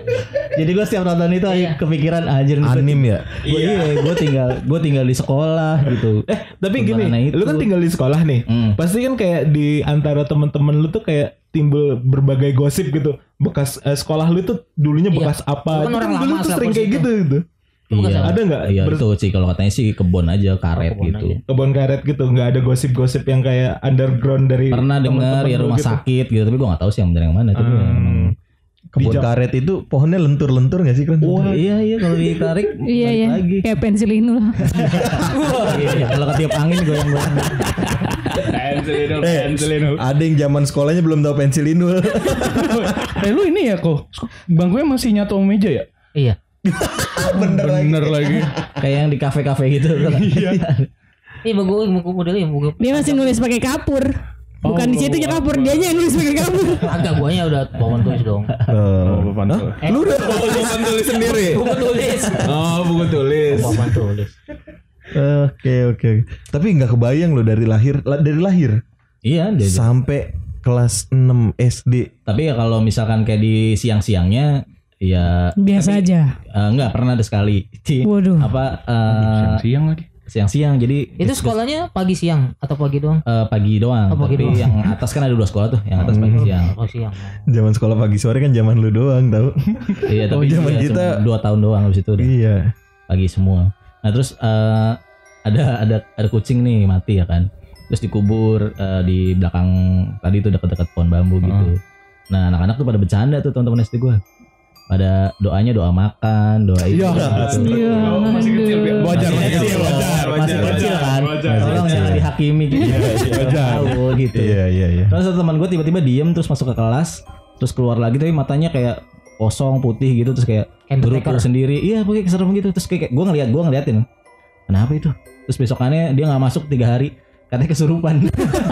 Jadi gua setiap nonton itu Iya. kepikiran anjir Anim ya. Gua, iya, gua tinggal gua tinggal di sekolah gitu. Eh, tapi gini, Ke mana itu? lu kan tinggal di sekolah nih. Hmm. Pasti kan kayak di antara teman-teman lu tuh kayak timbul berbagai gosip gitu. Bekas eh, sekolah lu tuh dulunya Iya. bekas apa? Lu kan orang dulu lama tuh sering kayak gitu gitu. Iya. Ada nggak? Iya Ber- itu sih kalau katanya sih kebon aja karet kebon gitu. aja. Kebon karet gitu, nggak ada gosip-gosip yang kayak underground dari Pernah dengar ya rumah gitu. sakit gitu tapi gua nggak tahu sih yang benar yang mana tapi Hmm. emang Kebun karet itu pohonnya lentur-lentur gak sih kan? Wah, iya iya kalau ditarik Iya iya. lagi. Kayak pensil inul. Iya, iya. kalau ketiup angin goyang-goyang. Eh, ada yang zaman sekolahnya belum tahu pensil inul. eh lu ini ya kok bangkunya masih nyatu sama meja ya? Iya. Bener lagi. Bener lagi. Kayak yang di kafe-kafe gitu. Ini bagus buku model yang buku. Dia masih nulis pakai kapur. Bukan di situ kapur, dia aja yang nulis pakai kapur. Agak guanya udah papan tulis dong. Oh. Papan tulis. Eh, Lu udah Bukan tulis sendiri. buku tulis. Oh, buku tulis. Papan tulis. Oke oke. Tapi nggak kebayang lo dari lahir la- dari lahir iya, dia- sampai kelas 6 SD. tapi ya kalau misalkan kayak di siang-siangnya ya Biasa aja. eh, enggak pernah ada sekali. Di Waduh. apa eh, Siang-siang lagi. Siang-siang jadi Itu sekolahnya pagi siang atau pagi doang? eh, pagi doang. Oh, pagi Tapi doang. yang atas kan ada dua sekolah tuh, yang atas pagi siang. Oh siang. Zaman sekolah pagi sore kan zaman lu doang tahu. Iya, Oh, tapi zaman iya, kita- cuma dua tahun doang habis itu udah iya. pagi semua. Nah, terus eh, ada ada ada kucing nih mati ya kan. Terus dikubur eh, di belakang tadi tuh dekat-dekat pohon bambu gitu. Nah, anak-anak tuh pada bercanda tuh teman-teman SD gue. Pada doanya doa makan, doa itu. Iya. gitu. Iya, masih kecil, aduh. wajar, Masih kecil, wajar, masih wajar, kecil kan. wajar, Tolong wajar. jangan dihakimi gitu. wajar. Tahu gitu. Iya iya iya. Terus teman gue tiba-tiba diem terus masuk ke kelas, terus keluar lagi tapi matanya kayak kosong putih gitu terus kayak duduk sendiri. Iya, pakai serem gitu. Terus kayak gue ngeliat gue ngeliatin. Kenapa itu? Terus besokannya dia nggak masuk tiga hari. Katanya kesurupan.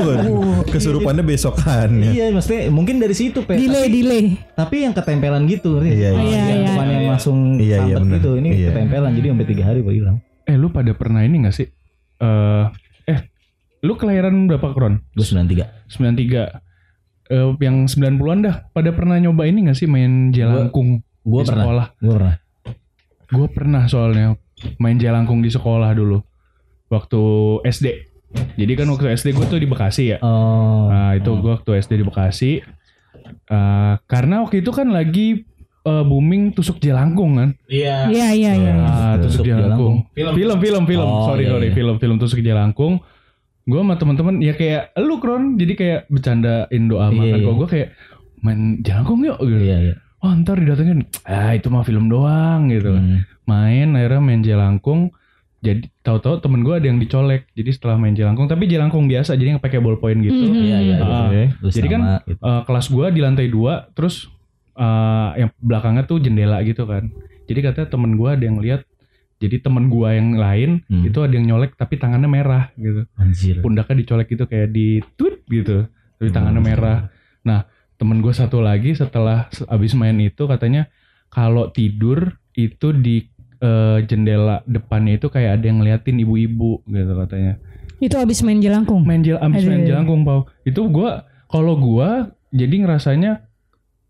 Waduh, kesurupannya besokan ya. iya, maksudnya mungkin dari situ pe. Delay, Tapi, delay. tapi yang ketempelan gitu. ngerti? Iya, iya. Iya, Yang iya. bukan yang langsung Iya, iya, sambet benar. gitu. Ini Iya. ketempelan jadi sampai tiga hari baru hilang. Eh lu pada pernah ini gak sih? Eh eh lu kelahiran berapa kron? Gue 93. 93 eh yang 90-an dah pada pernah nyoba ini gak sih main jelangkung Gue di pernah. sekolah? Gue pernah. Gue pernah soalnya main jelangkung di sekolah dulu waktu SD. Jadi kan waktu SD gue tuh di Bekasi ya. Oh. Nah itu gue waktu SD di Bekasi. Eh, karena waktu itu kan lagi eh, booming tusuk jelangkung kan. Iya. Iya, iya, iya. Ah, tusuk, Tusuk jelangkung. Jelangkung. Film, film, film. Oh, sorry, iya, sorry. iya. Film, film tusuk jelangkung. Gue sama teman-teman ya kayak lu kron, jadi kayak bercandain doa Iya, makan. iya. Kalau gue kayak main jelangkung yuk gitu. Iya, iya. Oh ntar didatengin, ah itu mah film doang gitu. Hmm. Main akhirnya main jelangkung. Jadi tahu-tahu temen gue ada yang dicolek. Jadi setelah main jelangkung, tapi jelangkung biasa, jadi yang pakai ballpoint gitu. Mhm. Iya, iya. Ah, iya. Jadi kan, sama gitu. Eh, kelas gue di lantai dua, terus eh, yang belakangnya tuh jendela gitu kan. Jadi katanya temen gue ada yang lihat. Jadi temen gue yang lain Hmm. itu ada yang nyolek tapi tangannya merah gitu. Anjir. Pundaknya dicolek gitu kayak di tweet gitu. Tapi tangannya Hmm. merah. Nah temen gue satu lagi setelah se- abis main itu katanya kalau tidur itu di eh, jendela depannya itu kayak ada yang ngeliatin ibu-ibu gitu katanya Itu abis main jelangkung. main jel abis main Aduh. jelangkung pau itu gua kalau gua jadi ngerasanya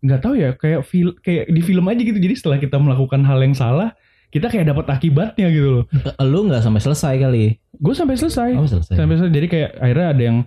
nggak tahu ya kayak fil kayak di film aja gitu jadi setelah kita melakukan hal yang salah kita kayak dapat akibatnya gitu loh Lu nggak sampai selesai kali. gue sampai selesai Oh, selesai. sampai selesai jadi kayak akhirnya ada yang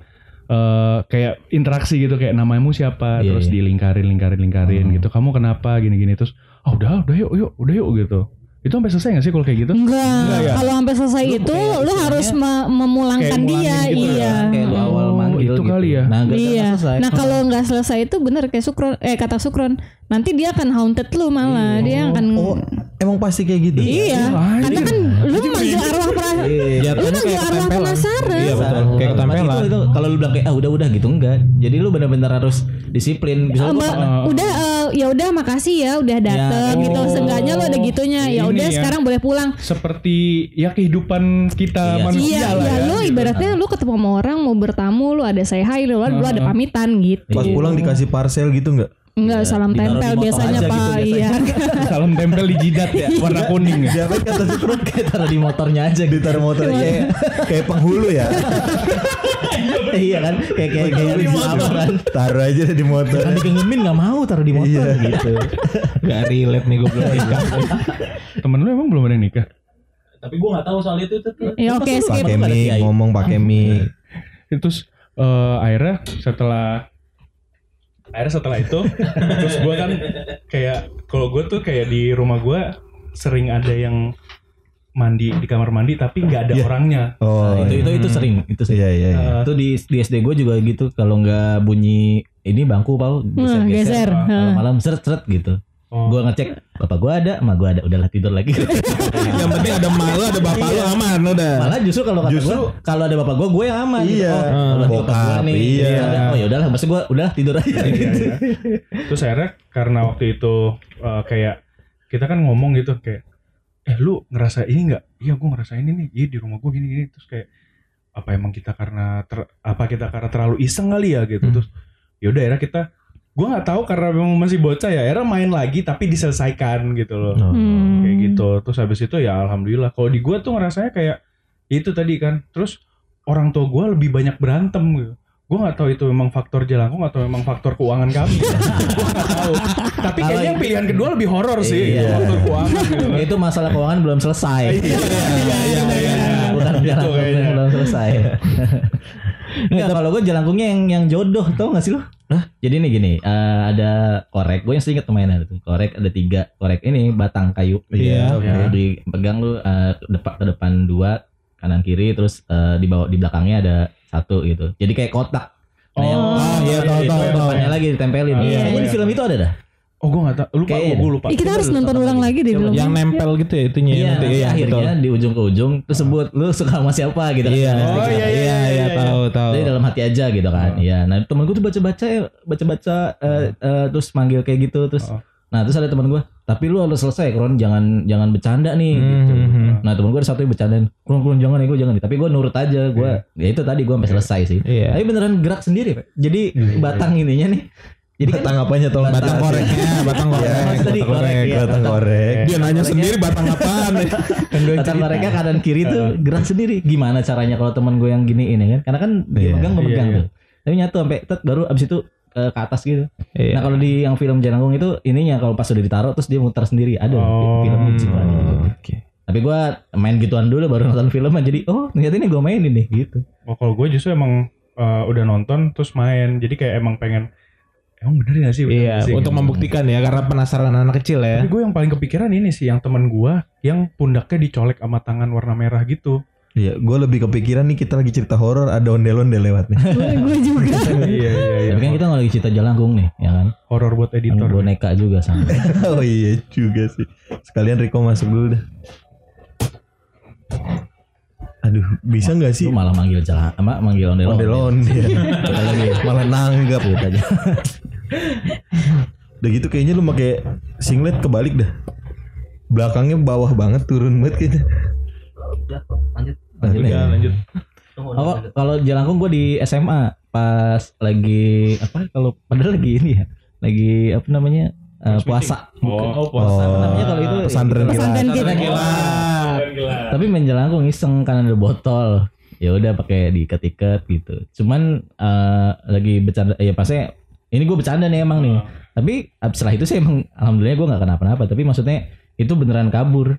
eh, kayak interaksi gitu kayak namamu siapa Iya, terus iya. dilingkarin lingkarin lingkarin Oh. gitu kamu kenapa gini gini terus oh udah udah yuk yuk udah yuk gitu itu sampai selesai gak sih kalau kayak gitu Enggak, Enggak ya? kalau sampai selesai Lu itu kayak lu harus me- memulangkan dia, gitu iya. ya? Kayak lu awal Oh, manggil itu gitu. kali ya? Nah, Iya. selesai. Nah kalau nggak selesai itu bener kayak Sukron, eh kata Sukron, nanti dia akan haunted lu malah, dia akan. Oh, emang pasti kayak gitu. Iya, Wah, karena kan lu manggil arwah pra, Iya. lu manggil arwah penasaran. Iya betul. Kayak ketempelan. Itu, itu kalau lu bilang kayak ah udah udah gitu enggak. Jadi lu benar-benar harus disiplin. Bisa Mbak, pernah- udah eh, ya udah makasih ya udah dateng Ya, gitu. oh. Seenggaknya lu ada gitunya. Ya udah ya. sekarang boleh pulang. seperti ya kehidupan kita Iya. manusia Iya, lah iya ya lu gitu. ibaratnya lu ketemu sama orang mau bertamu lu ada say hi lu, lu ada pamitan gitu. Pas pulang dikasih parcel gitu nggak? Enggak salam di tempel biasanya Pak. gitu Iya. salam tempel di jidat ya warna kuning ya Siapa kata Sukron? kayak taruh di motornya aja gitu. Ditaruh motor kayak kayak penghulu ya. iya kan kayak kayak kayak di motor kan. Taruh aja di motor. Kan dikengemin nggak mau taruh di motor Iya. gitu. Gak relate nih gue belum nikah. temen lu emang belum ada yang nikah Tapi gue nggak tahu soal itu tuh. Ya oke skip. Pakai mie ngomong pakai mie. terus eh, akhirnya setelah akhirnya setelah itu terus gue kan kayak kalau gue tuh kayak di rumah gue sering ada yang mandi di kamar mandi tapi nggak ada Iya. orangnya Oh, Nah, itu itu itu sering itu sering. iya iya. iya. Eh, itu di di SD gue juga gitu kalau nggak bunyi ini bangku pau geser Hmm, geser geser. malam-malam seret seret gitu oh. gue ngecek bapak gue ada emak gue ada udahlah tidur lagi Yang penting ada malu, ada bapak lu aman udah. malah justru kalau kata Justru- gue kalau ada bapak gue gue yang aman gitu. Iya. oh, kalau nanti bapak Bokap, nih iya. ada. oh ya udahlah maksud gue udahlah tidur aja Iya, gitu. iya. Terus akhirnya karena waktu itu eh, kayak kita kan ngomong gitu kayak eh lu ngerasa ini nggak? Iya gue ngerasain ini. Iya di rumah gue gini-gini. Terus kayak apa emang kita karena ter- apa kita karena terlalu iseng kali ya gitu. Hmm. Terus yaudah akhirnya kita gue nggak tahu karena memang masih bocah ya. Akhirnya main lagi tapi diselesaikan gitu loh. Hmm. Kayak gitu. Terus habis itu ya alhamdulillah. Kalau di gue tuh ngerasanya kayak itu tadi kan. Terus orang tua gue lebih banyak berantem gitu. Gue nggak tahu itu memang faktor jelangkung atau memang faktor keuangan kami. gue nggak tahu. Tapi kayaknya yang pilihan kedua lebih horor sih. Iya. Faktor keuangan gitu itu masalah keuangan belum selesai. Iya iya iya. Bukan jelangkung yang belum selesai. Enggak kalau gue jelangkungnya yang yang jodoh tau gak sih lu? Jadi nih gini, eh, ada korek, gue yang sering inget mainan itu. Korek ada tiga, korek ini batang kayu. Iya, Oke. oke. Dipegang lu eh, ke depan ke depan dua, kanan kiri, terus eh, di bawah di belakangnya ada satu gitu. Jadi kayak kotak. Nah, yang Oh, iya, tahu, tahu, tahu. depannya lagi ditempelin. Iya, di iya. film itu ada dah. Oh gue gak tau. Lupa Kayaknya gue lupa. Kita harus nonton ulang lagi deh belum. Yang nempel gitu ya itunya Iya, nanti nanti iya akhirnya betul. di ujung-ujung terus sebut lu suka sama siapa gitu kan. Iya. Nah, Oh, iya, iya iya tahu tahu. Jadi dalam hati aja gitu kan. Iya. Nah, temen gue tuh baca-baca ya, baca-baca eh, eh, terus manggil kayak gitu terus Oh. Nah, terus ada temen gue, tapi lu harus selesai, Kron, jangan jangan bercanda nih gitu. Mhm. Nah, temen gue ada satu yang bercandain, Kron, Kron jangan nih, gue jangan nih. Tapi gue nurut aja, gue ya itu tadi gue sampai selesai sih. Iya. Tapi beneran gerak sendiri, Pak. Jadi batang ininya nih. Jadi kan Batang apanya tolong Batang jelasin. koreknya, batang korek. Iya, tadi batang korek, iya. Batang korek. Dia nanya sendiri batang apaan? Kan gue batang cerita. mereka kanan kiri tuh gerak sendiri. Gimana caranya kalau temen gue yang gini ini kan? Karena kan dia Iya. megang memegang Iya, iya. tuh. Tapi nyatu sampai tet baru abis itu eh, ke atas gitu. Iya. Nah kalau di yang film Jelangkung itu ininya kalau pas udah ditaruh terus dia muter sendiri ada Oh. film Pak. Oke. Tapi gua main gituan dulu baru nonton filmnya jadi oh ternyata ini gue mainin nih gitu. Oh kalau gue justru emang eh, udah nonton terus main. Jadi kayak emang pengen. Emang bener gak sih? Bener Iya, sih? untuk membuktikan ya karena penasaran anak kecil ya. Tapi gue yang paling kepikiran ini sih yang temen gue yang pundaknya dicolek sama tangan warna merah gitu. Iya, gue lebih kepikiran nih kita lagi cerita horor ada ondel-ondel lewat nih. gue juga. iya iya iya. Tapi kan kita nggak lagi cerita Jelangkung nih, ya kan? Horor buat Yang editor. boneka juga sama. oh iya juga sih. Sekalian Riko masuk dulu dah. Aduh, bisa nggak sih Lu malah manggil jalan, apa manggil ondel ondel-ondel? Kita lagi Malah nanggap. cerita aja. Udah gitu kayaknya lu pakai singlet kebalik dah. Belakangnya bawah banget turun banget kayaknya. Udah, lanjut. Lanjut Ya ya. lanjut. Oh, kalau Jelangkung gue di SMA pas lagi apa? Kalau padahal lagi ini ya, lagi apa namanya eh, puasa. Oh, Oh, puasa. Apa namanya kalau itu pesantren ya, Pesantren. Tapi main jelangkung iseng kan ada botol. Ya udah pakai diikat-ikat gitu. Cuman eh, lagi bercanda ya pasnya ini gue bercanda nih emang nih. Tapi ab- setelah itu sih emang alhamdulillah gue nggak kenapa-napa. Tapi maksudnya itu beneran kabur.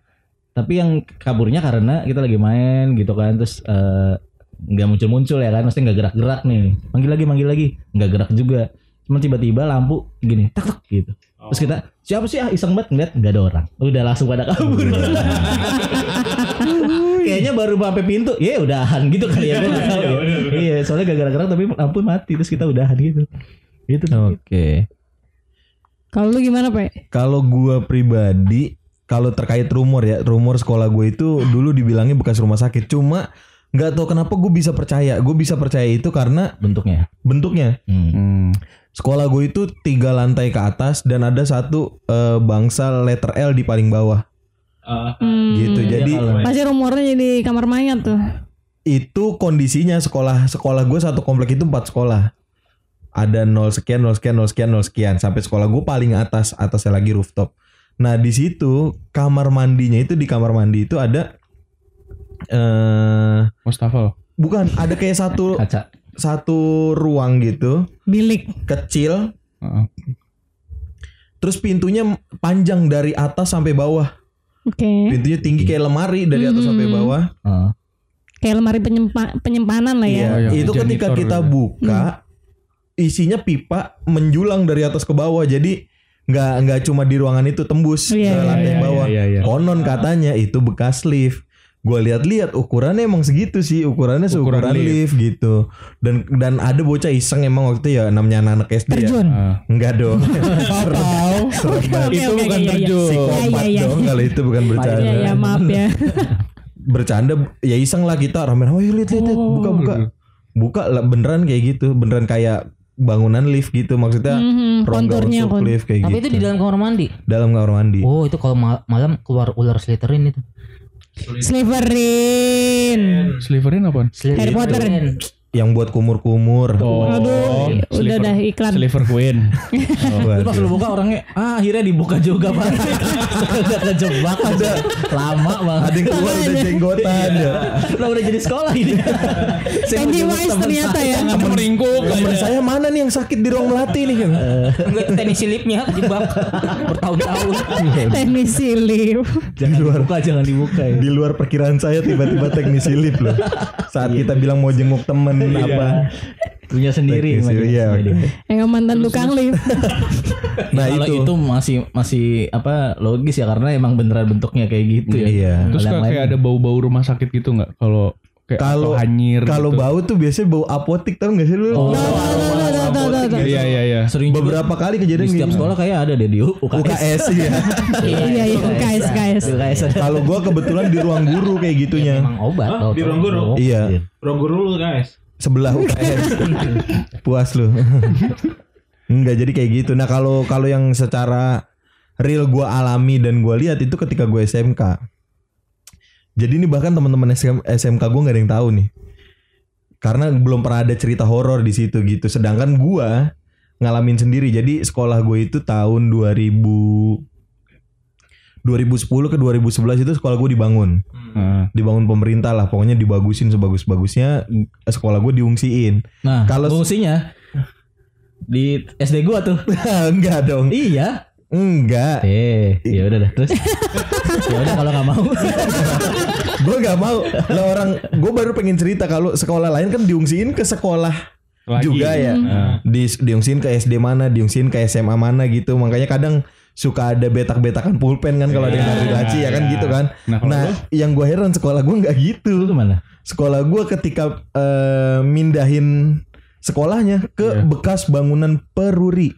Tapi yang kaburnya karena kita lagi main gitu kan terus eh, nggak muncul-muncul ya kan, maksudnya nggak gerak-gerak nih. Manggil lagi, manggil lagi, nggak gerak juga. Cuma tiba-tiba lampu gini, tak tak gitu. Terus kita siapa sih ah iseng banget ngeliat nggak ada orang. Udah langsung pada kabur. Kayaknya baru sampai pintu, ya udahan gitu kali ya. Gua nggak tahu ya. Iya, soalnya gak gerak-gerak tapi lampu mati terus kita udahan gitu. Gitu. Oke. Kalau lu gimana, Pak? Kalau gua pribadi kalau terkait rumor ya, rumor sekolah gue itu dulu dibilangnya bekas rumah sakit. Cuma nggak tahu kenapa gue bisa percaya. Gue bisa percaya itu karena Bentuknya. bentuknya. Hmm. Sekolah gue itu tiga lantai ke atas dan ada satu eh, bangsa letter L di paling bawah. Hmm, Gitu. Jadi kalau- Pasti rumornya jadi kamar mayat tuh. itu kondisinya sekolah sekolah gue satu komplek itu empat sekolah. Ada nol sekian, nol sekian, nol sekian, nol sekian sampai sekolah gue paling atas, atasnya lagi rooftop. Nah di situ kamar mandinya itu di kamar mandi itu ada eh Mustafa. bukan ada kayak satu kaca. Satu ruang gitu Bilik. kecil Heeh. terus pintunya panjang dari atas sampai bawah Oke. pintunya tinggi kayak lemari dari atas sampai Hmm. bawah Heeh. Kayak lemari penyempa- penyimpanan lah ya. Iya, Oh, yang itu ketika kita gitu. buka isinya pipa menjulang dari atas ke bawah jadi nggak nggak cuma di ruangan itu tembus Iya, ke iya, lantai iya, bawah iya, iya. konon katanya itu bekas lift gue lihat-lihat ukurannya emang segitu sih ukurannya seukuran Ukuran lift. gitu dan dan ada bocah iseng emang waktu itu ya namanya anak-anak SD ya Terjun. Ah. enggak dong Oke, oke, Itu oke, bukan iya, iya. terjun. psikopat Iya, iya, dong kalau itu bukan bercanda Iya, iya, maaf ya. bercanda ya iseng lah kita rame-rame "Ayo, lihat lihat lihat. Oh, buka buka buka lah beneran kayak gitu beneran kayak bangunan lift gitu maksudnya Mhm, rongga konturnya untuk kon. lift kayak Tapi gitu itu di dalam kamar mandi. dalam kamar mandi Oh, itu kalau ma- malam keluar ular Slytherin itu. Slytherin. Sliverin apa? Harry Potter. Yang buat kumur-kumur. Oh, Aduh, udah Sliver- dah iklan. Sliver Queen. Terus pas lu buka orangnya ah akhirnya dibuka juga pak udah kejebak ada lama banget Ada yang keluar udah jenggotan ya. lah udah jadi sekolah ini Pennywise temen ternyata ya. Temen ringkuk. Temen saya mana nih yang sakit di ruang melati nih? Enggak itu tenis silipnya jebak bertahun-tahun. Teknis silip. jangan dibuka jangan dibuka ya Di luar perkiraan saya tiba-tiba teknisi lip loh. Saat kita bilang mau jenguk temen apa. punya sendiri iya, Jadi. Yang mantan tukang lift. Nah kalau itu. itu. masih masih apa logis ya karena emang beneran bentuknya kayak gitu ya Iya. Terus kayak, kayak lain- ada bau-bau rumah sakit gitu nggak? Kalau kayak Kalau- hanyir. Kalau gitu. bau tuh biasanya bau apotik tau gak sih lu? Oh. Tuh, tuh, tuh, tuh. Iya iya iya. sering Beberapa kali di kejadian setiap gitu. sekolah kayak ada deh di UKS. UKS ya. Iya, iya, guys. UKS ada. Kalau gua kebetulan di ruang guru kayak gitunya. Emang obat. Di ruang guru? Iya, Ruang guru lu guys. Sebelah UKS. Puas lu. Enggak jadi kayak gitu. Nah, kalau kalau yang secara real gua alami dan gua lihat itu ketika gue SMK. Jadi ini bahkan teman-teman SM SMK gue nggak ada yang tahu nih. Karena belum pernah ada cerita horor di situ gitu. Sedangkan gua ngalamin sendiri. Jadi sekolah gue itu tahun 2000 2010 ke 2011 itu sekolah gue dibangun. Nah, Dibangun pemerintah lah. Pokoknya dibagusin sebagus-bagusnya. Sekolah gue diungsiin. Nah, Kalau- fungsinya di SD gua tuh. Enggak dong. iya. Enggak. Eh, ya udah dah. Terus ya udah kalau nggak mau. gue nggak mau lah orang gue baru pengen cerita kalau sekolah lain kan diungsiin ke sekolah lagi. juga ya di diungsiin ke SD mana diungsiin ke SMA mana gitu makanya kadang suka ada betak-betakan pulpen kan kalau ada yang dari laci ya kan Iya. gitu kan Nah, nah lu? yang gue heran sekolah gue nggak gitu Itu mana? sekolah gue ketika eh, mindahin sekolahnya ke Iya. bekas bangunan peruri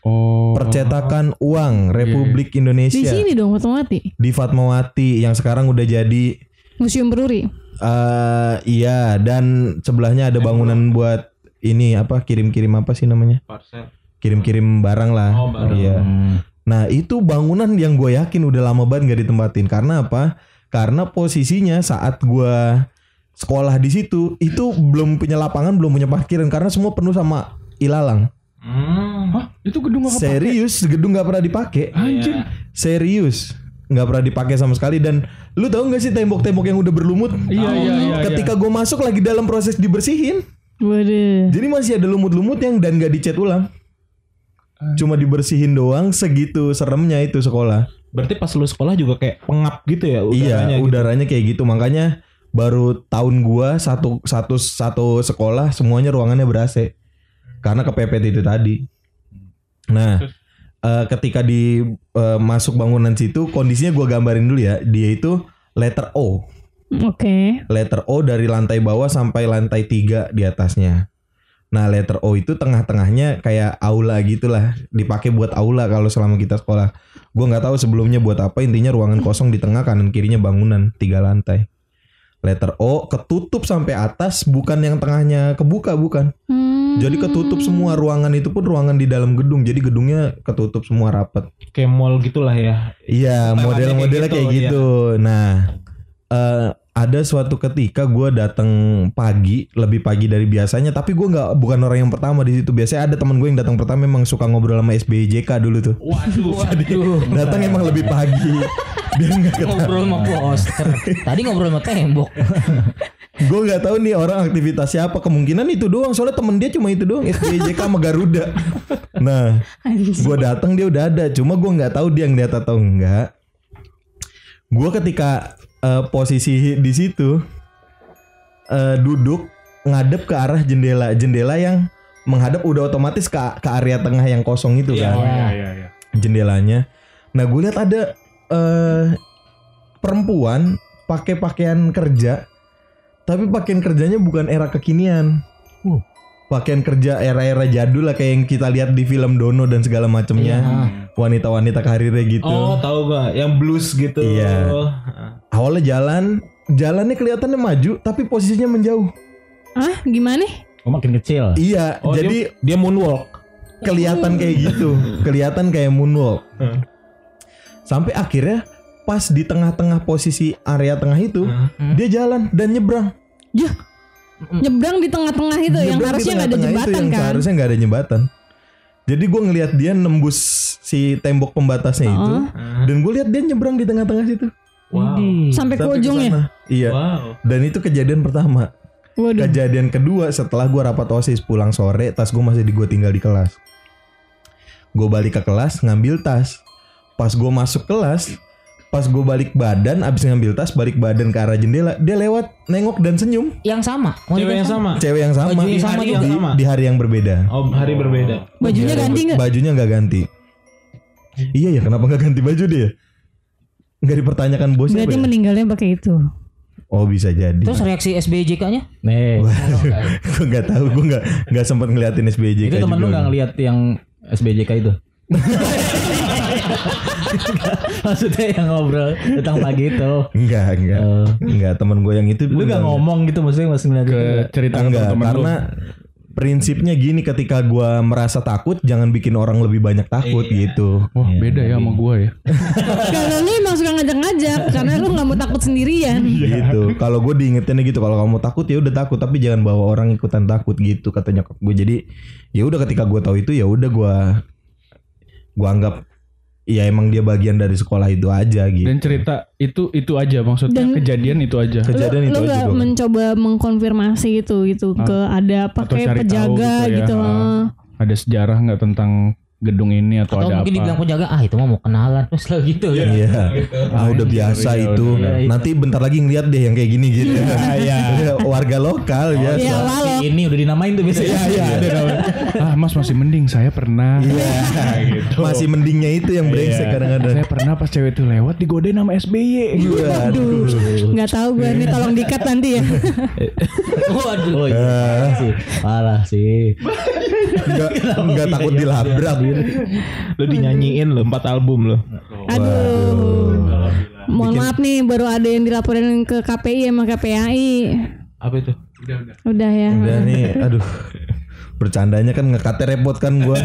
Oh. percetakan uang Republik Di Indonesia sini dong Fatmawati. di Fatmawati yang sekarang udah jadi Museum Peruri. eh iya dan sebelahnya ada bangunan buat ini apa kirim-kirim apa sih namanya? Parcel. Kirim-kirim barang lah. Oh, barang. Iya. Hmm. Nah, itu bangunan yang gue yakin udah lama banget gak ditempatin. Karena apa? Karena posisinya saat gua sekolah di situ itu belum punya lapangan, belum punya parkiran karena semua penuh sama ilalang. Hmm. Hah, itu gedung apa? Serius, gedung nggak pernah dipakai. Anjir. Serius, nggak pernah dipakai sama sekali dan lu tahu nggak sih tembok-tembok yang udah berlumut? Iya iya iya. Ketika gue masuk lagi dalam proses dibersihin, Waduh. jadi masih ada lumut-lumut yang dan nggak dicat ulang. Cuma dibersihin doang segitu seremnya itu sekolah. Berarti pas lu sekolah juga kayak pengap gitu ya iya, udaranya gitu. udaranya kayak gitu. Makanya baru tahun gua satu satu satu sekolah semuanya ruangannya ber AC. Karena kepepet itu tadi. Nah, eh, ketika di eh, masuk bangunan situ kondisinya gua gambarin dulu ya. Dia itu letter O. Oke. Letter O dari lantai bawah sampai lantai 3 di atasnya. Nah, letter O itu tengah-tengahnya kayak aula gitulah, dipakai buat aula kalau selama kita sekolah. Gua nggak tahu sebelumnya buat apa, intinya ruangan kosong di tengah kanan kirinya bangunan tiga lantai. Letter O ketutup sampai atas, bukan yang tengahnya kebuka bukan. Hmm. Jadi ketutup semua ruangan itu pun ruangan di dalam gedung. Jadi gedungnya ketutup semua rapat. Kayak mall gitulah ya. Iya, model-modelnya kayak kayak gitu, gitu. Nah, eh, ada suatu ketika gue datang pagi, lebih pagi dari biasanya. Tapi gue nggak bukan orang yang pertama di situ. Biasanya ada teman gue yang datang pertama memang suka ngobrol sama SBJK dulu tuh. Waduh, waduh. Datang emang lebih pagi. Biar nggak. Ngobrol sama poster. Tadi ngobrol sama tembok. Gue nggak tahu nih orang aktivitasnya apa. Kemungkinan itu doang. Soalnya temen dia cuma itu doang. SBJK sama Garuda. Nah, gue datang dia udah ada. Cuma gue nggak tahu dia ngeliat atau enggak. Gue ketika eh, posisi di situ eh, duduk ngadep ke arah jendela, jendela yang menghadap udah otomatis ke ke area tengah yang kosong itu Iya. kan Oh iya iya iya. jendelanya. Nah gue lihat ada eh, perempuan pakai pakaian kerja, tapi pakaian kerjanya bukan era kekinian. Pakaian kerja era-era jadul lah kayak yang kita lihat di film Dono dan segala macamnya. Wanita-wanita karirnya gitu. Oh, tahu gua, yang blues gitu. Iya. Awalnya jalan, jalannya kelihatannya maju, tapi posisinya menjauh. Ah, gimana? Oh makin kecil. Iya, Oh, jadi dia, dia moonwalk. kelihatan kayak gitu, kelihatan kayak moonwalk. Hmm. Sampai akhirnya pas di tengah-tengah posisi area tengah itu, Hmm. dia jalan dan nyebrang. Ya. Nyebrang di tengah-tengah itu yang Nyebrang harusnya nggak ada jembatan yang kan. Seharusnya nggak ada jembatan. Jadi gue ngelihat dia nembus si tembok pembatasnya itu, dan gue lihat dia nyebrang di tengah-tengah situ. Wow. Sampai ke Sampai ke ujungnya. Iya. Wow. Dan itu kejadian pertama. Waduh. Kejadian kedua setelah gue rapat osis pulang sore, tas gue masih di gue tinggal di kelas. Gue balik ke kelas ngambil tas. Pas gue masuk kelas, pas gue balik badan, abis ngambil tas balik badan ke arah jendela, dia lewat nengok dan senyum. Yang sama. Cewek yang sama. Cewek yang sama, Baju yang sama di- juga. di- di hari yang berbeda. Oh, hari berbeda. Bajunya ganti nggak? Bajunya nggak ganti. Iya ya, kenapa nggak ganti baju dia? Nggak dipertanyakan bosnya. Berarti ya? meninggalnya pakai itu. Oh bisa jadi. Terus reaksi SBJK-nya? Nih, gue nggak tahu, gue nggak nggak sempat ngeliatin SBJ. itu temen lu nggak ngeliat yang SBJK itu? Maksudnya yang ngobrol tentang pagi itu. Enggak, enggak. Eh, Enggak, temen gue yang itu lu gak ngomong gitu maksudnya masih ngeliat ke cerita Enggak, lu. karena prinsipnya gini ketika gua merasa takut jangan bikin orang lebih banyak takut gitu. Wah beda ya sama gua ya. Karena lu emang suka ngajak-ngajak karena lu nggak mau takut sendirian. gitu. Kalau gue diingetinnya gitu, kalau kamu takut ya udah takut, tapi jangan bawa orang ikutan takut gitu katanya gue. Jadi ya udah ketika gue tahu itu ya udah gua gua anggap ya emang dia bagian dari sekolah itu aja gitu. Dan cerita itu itu aja maksudnya Dan- kejadian itu aja. Kejadian lu, itu lu aja gua. mencoba mengkonfirmasi itu gitu ke ada apa Atau kayak cari tahu penjaga gitu ya. gitu. Ah. Ada sejarah nggak tentang gedung ini atau, Atau ada mungkin apa? dibilang penjaga, ah itu mah mau kenalan. Terus lah gitu ya. Iya. Ah udah biasa Iya, itu. udah, udah. Nanti bentar lagi ngeliat deh yang kayak gini gitu. Iya. Warga lokal biasa. Iya lah lo. Si ini udah dinamain tuh biasanya. Iya, namanya. Ah, Mas masih mending saya pernah. Iya. gitu. Masih mendingnya itu yang brengsek Iya. kadang-kadang. Saya pernah pas cewek itu lewat digodain sama SBY. Waduh. Nggak tahu gue nih tolong dikat nanti ya. Waduh. Oh iya, parah sih. Parah sih. Enggak enggak takut dilabrak. Lu dinyanyiin lo empat album lo. Aduh. Mohon maaf nih baru ada yang dilaporin ke KPI sama KPAI. Apa itu? Udah ya. Udah nih, aduh. Bercandanya kan ngekatnya repot kan gua.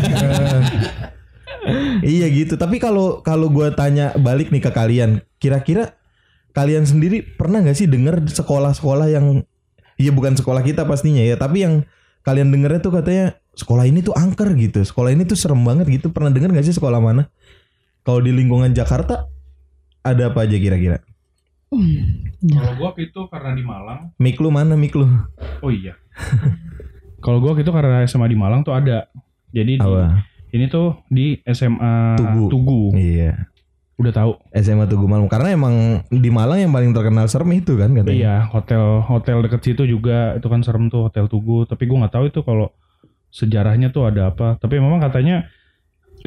iya gitu. Tapi kalau kalau gua tanya balik nih ke kalian, kira-kira kalian sendiri pernah nggak sih dengar sekolah-sekolah yang Iya bukan sekolah kita pastinya ya, tapi yang kalian dengernya tuh katanya sekolah ini tuh angker gitu, sekolah ini tuh serem banget gitu. Pernah denger nggak sih sekolah mana? Kalau di lingkungan Jakarta ada apa aja kira-kira? Kalau gua itu karena di Malang. Mik lu mana mik lu? Oh iya. Kalau gua itu karena SMA di Malang tuh ada. Jadi di- ini tuh di SMA Tugu. Tugu. Iya. Udah tahu. SMA Tugu Malam karena emang di Malang yang paling terkenal serem itu kan katanya. Iya, hotel hotel deket situ juga itu kan serem tuh Hotel Tugu. Tapi gua nggak tahu itu kalau sejarahnya tuh ada apa. Tapi memang katanya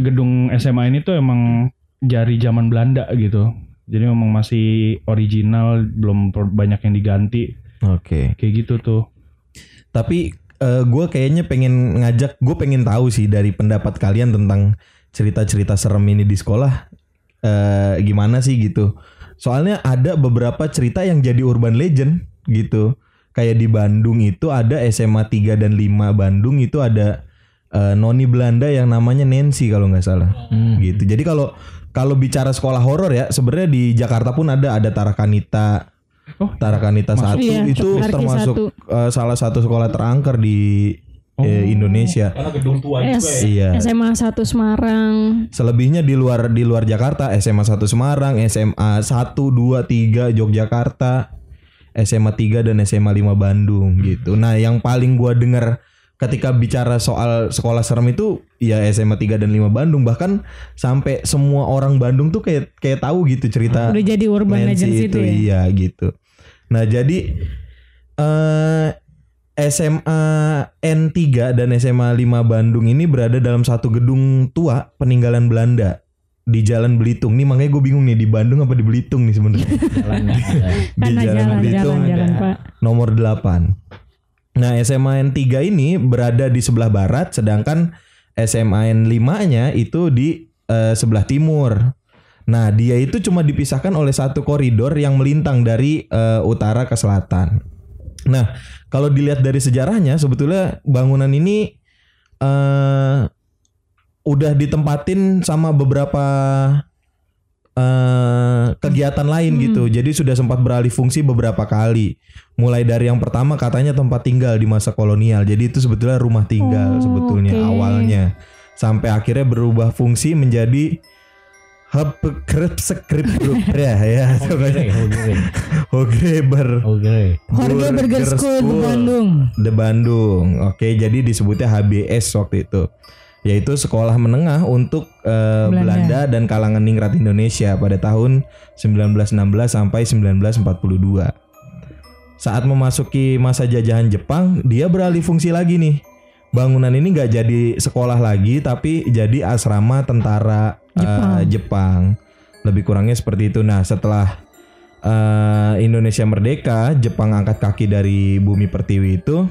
gedung SMA ini tuh emang jari zaman Belanda gitu. Jadi memang masih original, belum banyak yang diganti. Oke. Kayak gitu tuh. Tapi gue kayaknya pengen ngajak, gue pengen tahu sih dari pendapat kalian tentang cerita-cerita serem ini di sekolah. Eh gimana sih gitu? Soalnya ada beberapa cerita yang jadi urban legend gitu. Kayak di Bandung itu ada SMA 3 dan 5 Bandung itu ada eh, noni Belanda yang namanya Nancy kalau nggak salah. Gitu. Jadi kalau kalau bicara sekolah horor ya, sebenarnya di Jakarta pun ada ada Tarakanita. Oh, Tarakanita satu Iya, itu termasuk satu. eh, salah satu sekolah terangker di eh, Indonesia. Karena gedung tua S- Iya. SMA 1 Semarang. Selebihnya di luar di luar Jakarta, SMA 1 Semarang, SMA 1 2 3 Yogyakarta, SMA 3 dan SMA 5 Bandung gitu. Nah, yang paling gua dengar ketika bicara soal sekolah serem itu ya SMA 3 dan 5 Bandung bahkan sampai semua orang Bandung tuh kayak kayak tahu gitu cerita Udah jadi urban Nancy legends itu ya. Iya gitu. Nah jadi eh SMA N3 dan SMA 5 Bandung ini berada dalam satu gedung tua peninggalan Belanda di Jalan Belitung. Nih makanya gue bingung nih di Bandung apa di Belitung nih sebenarnya. Di jalan, jalan, jalan, Pak. nomor 8. Nah, SMA N3 ini berada di sebelah barat sedangkan SMA N5-nya itu di eh, sebelah timur. Nah, dia itu cuma dipisahkan oleh satu koridor yang melintang dari eh, utara ke selatan. Nah, kalau dilihat dari sejarahnya sebetulnya bangunan ini eh udah ditempatin sama beberapa eh, kegiatan lain gitu. Jadi sudah sempat beralih fungsi beberapa kali. Mulai dari yang pertama katanya tempat tinggal di masa kolonial. Jadi itu sebetulnya rumah tinggal Oh, sebetulnya oke. awalnya. Sampai akhirnya berubah fungsi menjadi hub krep skrip group ya ya. Hogreber. Oke. Jorge Burger School di Bandung. The Bandung. Oke, jadi disebutnya HBS waktu itu. Yaitu sekolah menengah untuk eh, Belanda. Belanda. dan kalangan ningrat Indonesia pada tahun 1916 sampai 1942. Saat memasuki masa jajahan Jepang, dia beralih fungsi lagi nih. Bangunan ini nggak jadi sekolah lagi, tapi jadi asrama tentara eh, Jepang. Jepang. Lebih kurangnya seperti itu. Nah, setelah eh, Indonesia merdeka, Jepang angkat kaki dari bumi pertiwi itu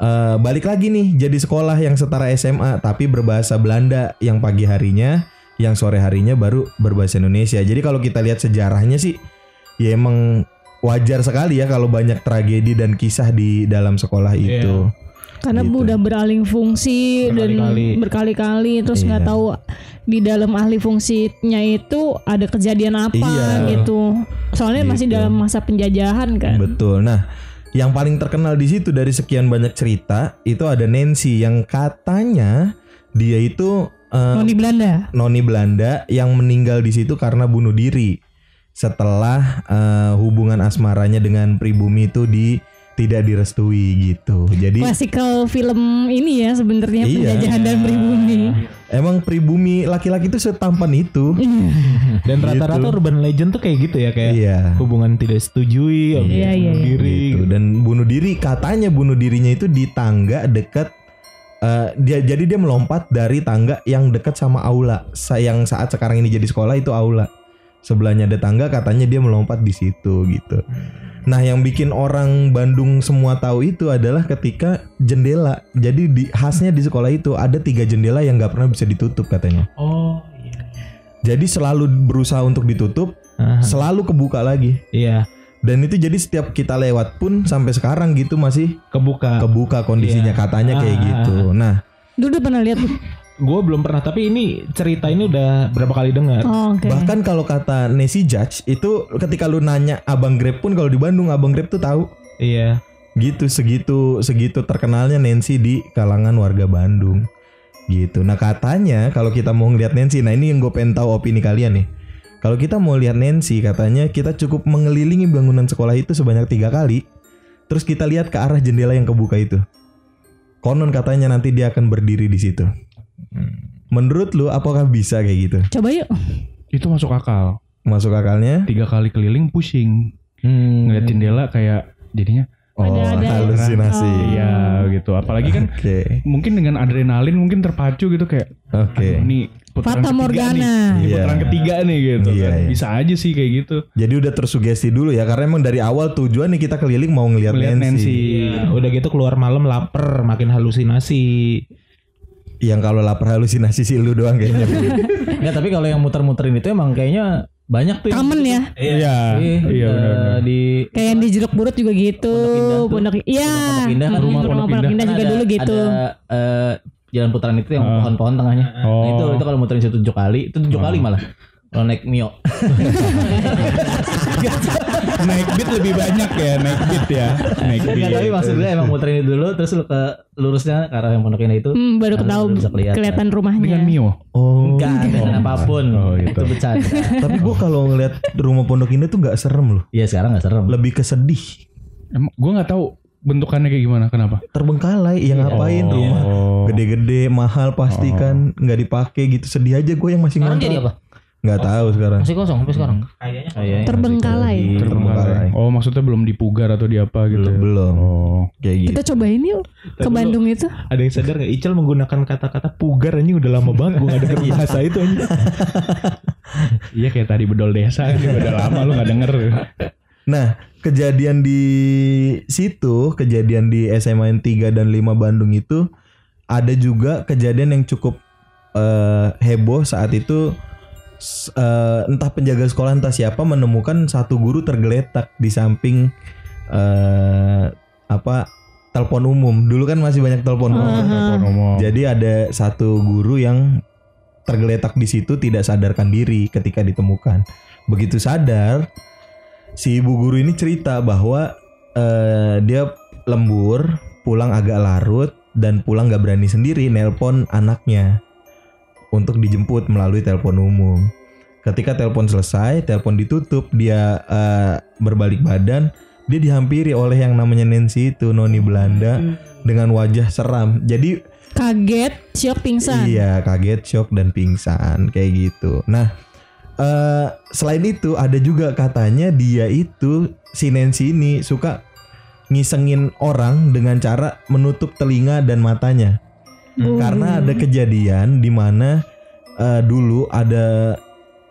eh, balik lagi nih jadi sekolah yang setara SMA tapi berbahasa Belanda yang pagi harinya, yang sore harinya baru berbahasa Indonesia. Jadi kalau kita lihat sejarahnya sih ya emang wajar sekali ya kalau banyak tragedi dan kisah di dalam sekolah itu. Karena Gitu. udah beralih fungsi Berkali-kali. dan berkali-kali terus nggak Iya. tahu di dalam ahli fungsinya itu ada kejadian apa Iya. gitu. Soalnya masih Gitu. dalam masa penjajahan kan. Betul. Nah, yang paling terkenal di situ dari sekian banyak cerita itu ada Nancy yang katanya dia itu eh, Noni Belanda. noni Belanda yang meninggal di situ karena bunuh diri setelah eh, hubungan asmaranya dengan pribumi itu di tidak direstui gitu. Jadi Klasikal film ini ya sebenarnya Iya. penjajahan dan pribumi. emang pribumi laki-laki itu setampan itu. Dan rata-rata Gitu. urban legend tuh kayak gitu ya kayak Iya. hubungan tidak setujui, Iya, iya, iya. diri. Gitu. Dan bunuh diri katanya bunuh dirinya itu di tangga dekat eh, dia jadi dia melompat dari tangga yang dekat sama aula. Sa- Yang saat sekarang ini jadi sekolah itu aula. Sebelahnya ada tangga katanya dia melompat di situ gitu. Nah, yang bikin orang Bandung semua tahu itu adalah ketika jendela. Jadi di khasnya di sekolah itu ada tiga jendela yang nggak pernah bisa ditutup katanya. Oh iya. Jadi selalu berusaha untuk ditutup, Aha, selalu kebuka lagi. iya, Dan itu jadi setiap kita lewat pun sampai sekarang gitu masih kebuka. kebuka kondisinya Iya. katanya kayak Ah. gitu. Nah, Dulu udah pernah lihat. Gue belum pernah tapi ini cerita ini udah berapa kali dengar. Oh, Oke. bahkan kalau kata Nancy Judge itu ketika lu nanya Abang Grab pun kalau di Bandung Abang Grab tuh tahu Iya. gitu segitu segitu terkenalnya Nancy di kalangan warga Bandung gitu. Nah katanya kalau kita mau ngeliat Nancy, nah ini yang gue pengen tahu opini kalian nih. Kalau kita mau lihat Nancy, katanya kita cukup mengelilingi bangunan sekolah itu sebanyak tiga kali, terus kita lihat ke arah jendela yang kebuka itu. Konon katanya nanti dia akan berdiri di situ. Menurut lu apakah bisa kayak gitu? Coba yuk. Itu masuk akal. Masuk akalnya? Tiga kali keliling pusing. Hmm. Ngeliat jendela kayak jadinya Oh, Ada- ada. halusinasi. Oh. iya gitu. Apalagi kan Oke, mungkin dengan adrenalin mungkin terpacu gitu kayak oke. "Aduh, ini putaran Fata ketiga Morgana. nih. Ini Iya. putaran ketiga nih gitu Iya, kan. iya. Bisa aja sih kayak gitu. Jadi udah tersugesti dulu ya karena emang dari awal tujuan nih kita keliling mau ngeliat Nancy. Nancy. Iya, udah gitu keluar malam lapar, makin halusinasi. Yang kalau lapar halusinasi sih lu doang kayaknya. Enggak, tapi kalau yang muter-muterin itu emang kayaknya banyak tuh. Taman gitu. ya. Iya. Iya, Iya eh, benar. di Kayak yang di Jeruk Burut juga gitu. Pondok Indah tuh. Pondok Iya. Pondok Indah kan rumah rumah Pondok Indah. Indah kan juga ada- dulu gitu. Ada eh, jalan putaran itu yang Ah. pohon-pohon tengahnya. Nah, Oh. itu itu kalau muterin situ tujuh kali, itu tujuh kali malah. Kalau naik Mio. naik beat lebih banyak ya, naik beat ya. Naik beat. Enggak, tapi maksud gue emang muterin itu dulu terus lu ke lurusnya ke arah yang pondok indah itu. Hmm, baru tahu baru bisa kelihatan. kelihatan rumahnya. Dengan Mio. Oh. Enggak dengan apa pun. Oh, gitu. Itu bercanda. Tapi gua kalau ngeliat rumah pondok indah tuh nggak serem loh. Iya sekarang nggak serem. Lebih kesedih. Emang gue nggak tahu bentukannya kayak gimana. Kenapa? Terbengkalai. Yang ngapain Oh. rumah gede-gede mahal pasti kan nggak dipakai gitu. Sedih aja gue yang masih jadi apa? Nggak tahu sekarang. Masih kosong sampai sekarang. Kayaknya Terbengkalai. Terbengkalai. Oh maksudnya belum dipugar atau di apa gitu? Belum, ya? belum. Oh. Kayak gitu. Kita cobain yuk ke Tapi Bandung itu. Ada yang sadar gak Ical menggunakan kata-kata pugar anjing udah lama banget gue gak denger bahasa itu anjing. Iya kayak tadi bedol desa kan udah lama lu nggak denger. Nah, kejadian di situ, kejadian di SMA 3 dan 5 Bandung itu ada juga kejadian yang cukup eh, heboh saat itu eh, entah penjaga sekolah entah siapa menemukan satu guru tergeletak di samping eh, apa telepon umum. Dulu kan masih banyak telepon umum. Telepon umum. Jadi ada satu guru yang tergeletak di situ tidak sadarkan diri ketika ditemukan. Begitu sadar, si ibu guru ini cerita bahwa eh, dia lembur, pulang agak larut dan pulang gak berani sendiri nelpon anaknya untuk dijemput melalui telepon umum. Ketika telepon selesai, telepon ditutup, dia eh, berbalik badan, dia dihampiri oleh yang namanya Nancy itu noni Belanda dengan wajah seram. Jadi Kaget, syok pingsan. Iya, kaget, shock dan pingsan kayak gitu. Nah, eh selain itu ada juga katanya dia itu si Nancy ini suka ngisengin orang dengan cara menutup telinga dan matanya. Karena ada kejadian di mana eh, dulu ada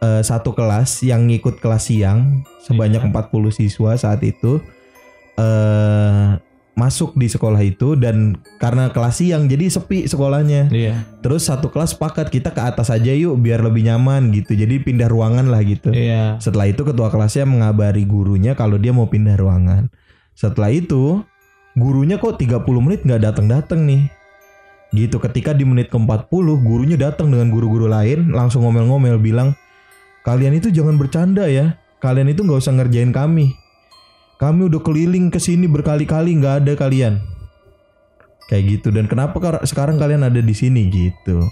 eh, satu kelas yang ngikut kelas siang sebanyak 40 siswa saat itu eh masuk di sekolah itu dan karena kelas siang jadi sepi sekolahnya. Iya. Terus satu kelas sepakat kita ke atas aja yuk biar lebih nyaman gitu. Jadi pindah ruangan lah gitu. Iya. Setelah itu ketua kelasnya mengabari gurunya kalau dia mau pindah ruangan. Setelah itu gurunya kok 30 menit nggak datang-datang nih. Gitu ketika di menit ke-40 gurunya datang dengan guru-guru lain langsung ngomel-ngomel bilang kalian itu jangan bercanda ya. Kalian itu nggak usah ngerjain kami. Kami udah keliling ke sini berkali-kali nggak ada kalian. Kayak gitu dan kenapa kar- sekarang kalian ada di sini gitu.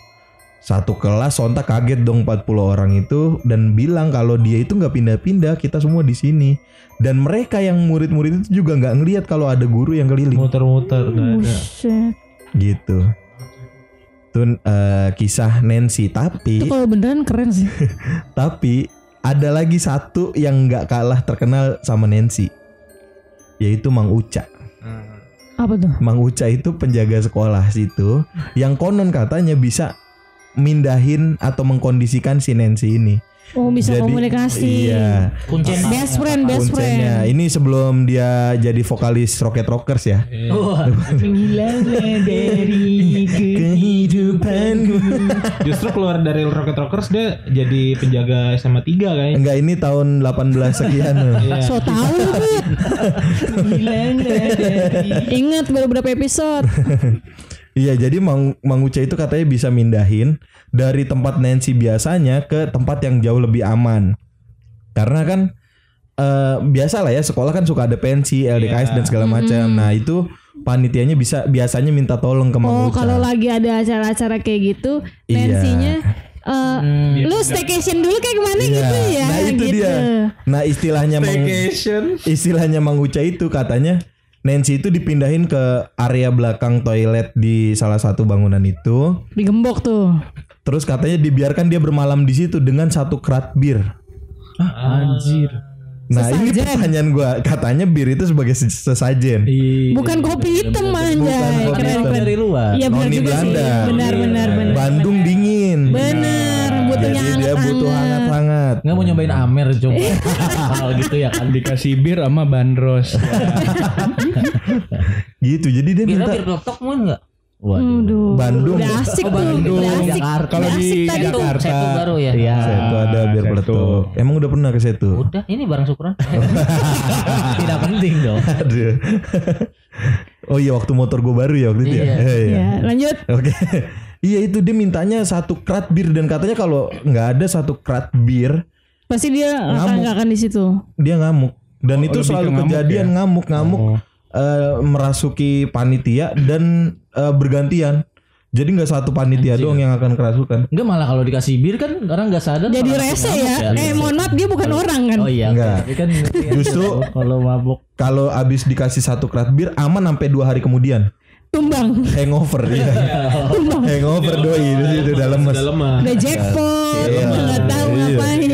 Satu kelas sontak kaget dong 40 orang itu dan bilang kalau dia itu nggak pindah-pindah, kita semua di sini. Dan mereka yang murid-murid itu juga nggak ngelihat kalau ada guru yang keliling Muter-muter nggak ada. Buset. gitu. Itu eh, kisah Nancy tapi Itu kalau beneran keren sih. tapi ada lagi satu yang nggak kalah terkenal sama Nancy yaitu Mang Uca. Apa tuh? Mang Uca itu penjaga sekolah situ yang konon katanya bisa mindahin atau mengkondisikan si Nancy ini. Oh bisa Jadi- komunikasi. Iya. Kuncen Best friend, best Kuncennya. friend. Ini sebelum dia jadi vokalis Rocket Rockers ya. Wah, Kehidupanku. Justru keluar dari Rocket Rockers dia jadi penjaga SMA 3 kayaknya. Enggak ini tahun 18 sekian. Iya. So tahu. Ingat baru berapa episode? Iya, jadi Mang, Mang Uca itu katanya bisa mindahin dari tempat Nancy biasanya ke tempat yang jauh lebih aman. Karena kan eh biasa lah ya sekolah kan suka ada pensi, LDKS dan segala macam. Nah, itu panitianya bisa biasanya minta tolong ke Mang Oh Uca. kalau lagi ada acara-acara kayak gitu, Iya. tensinya eh, lu staycation dulu kayak gimana Iya. gitu ya? Nah, itu gitu. dia. Nah, istilahnya Mang istilahnya Mang Uca itu katanya Nancy itu dipindahin ke area belakang toilet di salah satu bangunan itu. Digembok tuh. Terus katanya dibiarkan dia bermalam di situ dengan satu krat bir. Anjir. Nah ini Sesajen. pertanyaan gua katanya bir itu sebagai ses- sesajen. Bukan kopi hitam anjay. kopi Keren hitam. keren. dari luar. Iya benar Noni juga sih. Benar benar benar. Bandung dingin. Benar, butuhnya Jadi dia butuh hangat-hangat. Nggak mau nyobain Amer coba. Hal gitu ya kan. Dikasih bir sama bandros. Gitu. Jadi dia minta bir peletok mungkin enggak? Waduh. Aduh. Bandung. Udah asik Oh, tuh. Bandung. Udah asik. Jakarta. Kalau di tadi. Jakarta. Setu baru ya. Iya. Setu ada bir Setu. peletok. Emang udah pernah ke situ? Udah, ini barang syukuran. Tidak penting dong. Aduh. oh iya waktu motor gue baru ya waktu itu ya. Iya. Eh, iya. Ya, lanjut. Oke. Iya itu dia mintanya satu krat bir dan katanya kalau nggak ada satu krat bir Pasti dia akan Ngamuk. nggak akan di situ. dia ngamuk dan Oh, itu lebih ke selalu ngamuk kejadian ya? ngamuk-ngamuk Oh. eh, merasuki panitia dan eh, bergantian. Jadi nggak satu panitia Anjing. doang yang akan kerasukan. Enggak malah kalau dikasih bir kan orang nggak sadar. Jadi rese ngamuk ya. Eh mohon maaf dia bukan orang kan. Oh iya. Enggak. Tapi kan Justru- kalau mabuk Kalau abis dikasih satu krat bir aman sampai dua hari kemudian. Tumbang. Hangover ya. Hangover doi itu itu udah lemes. Udah jackpot. Iya. Nggak tahu Iya. ngapain.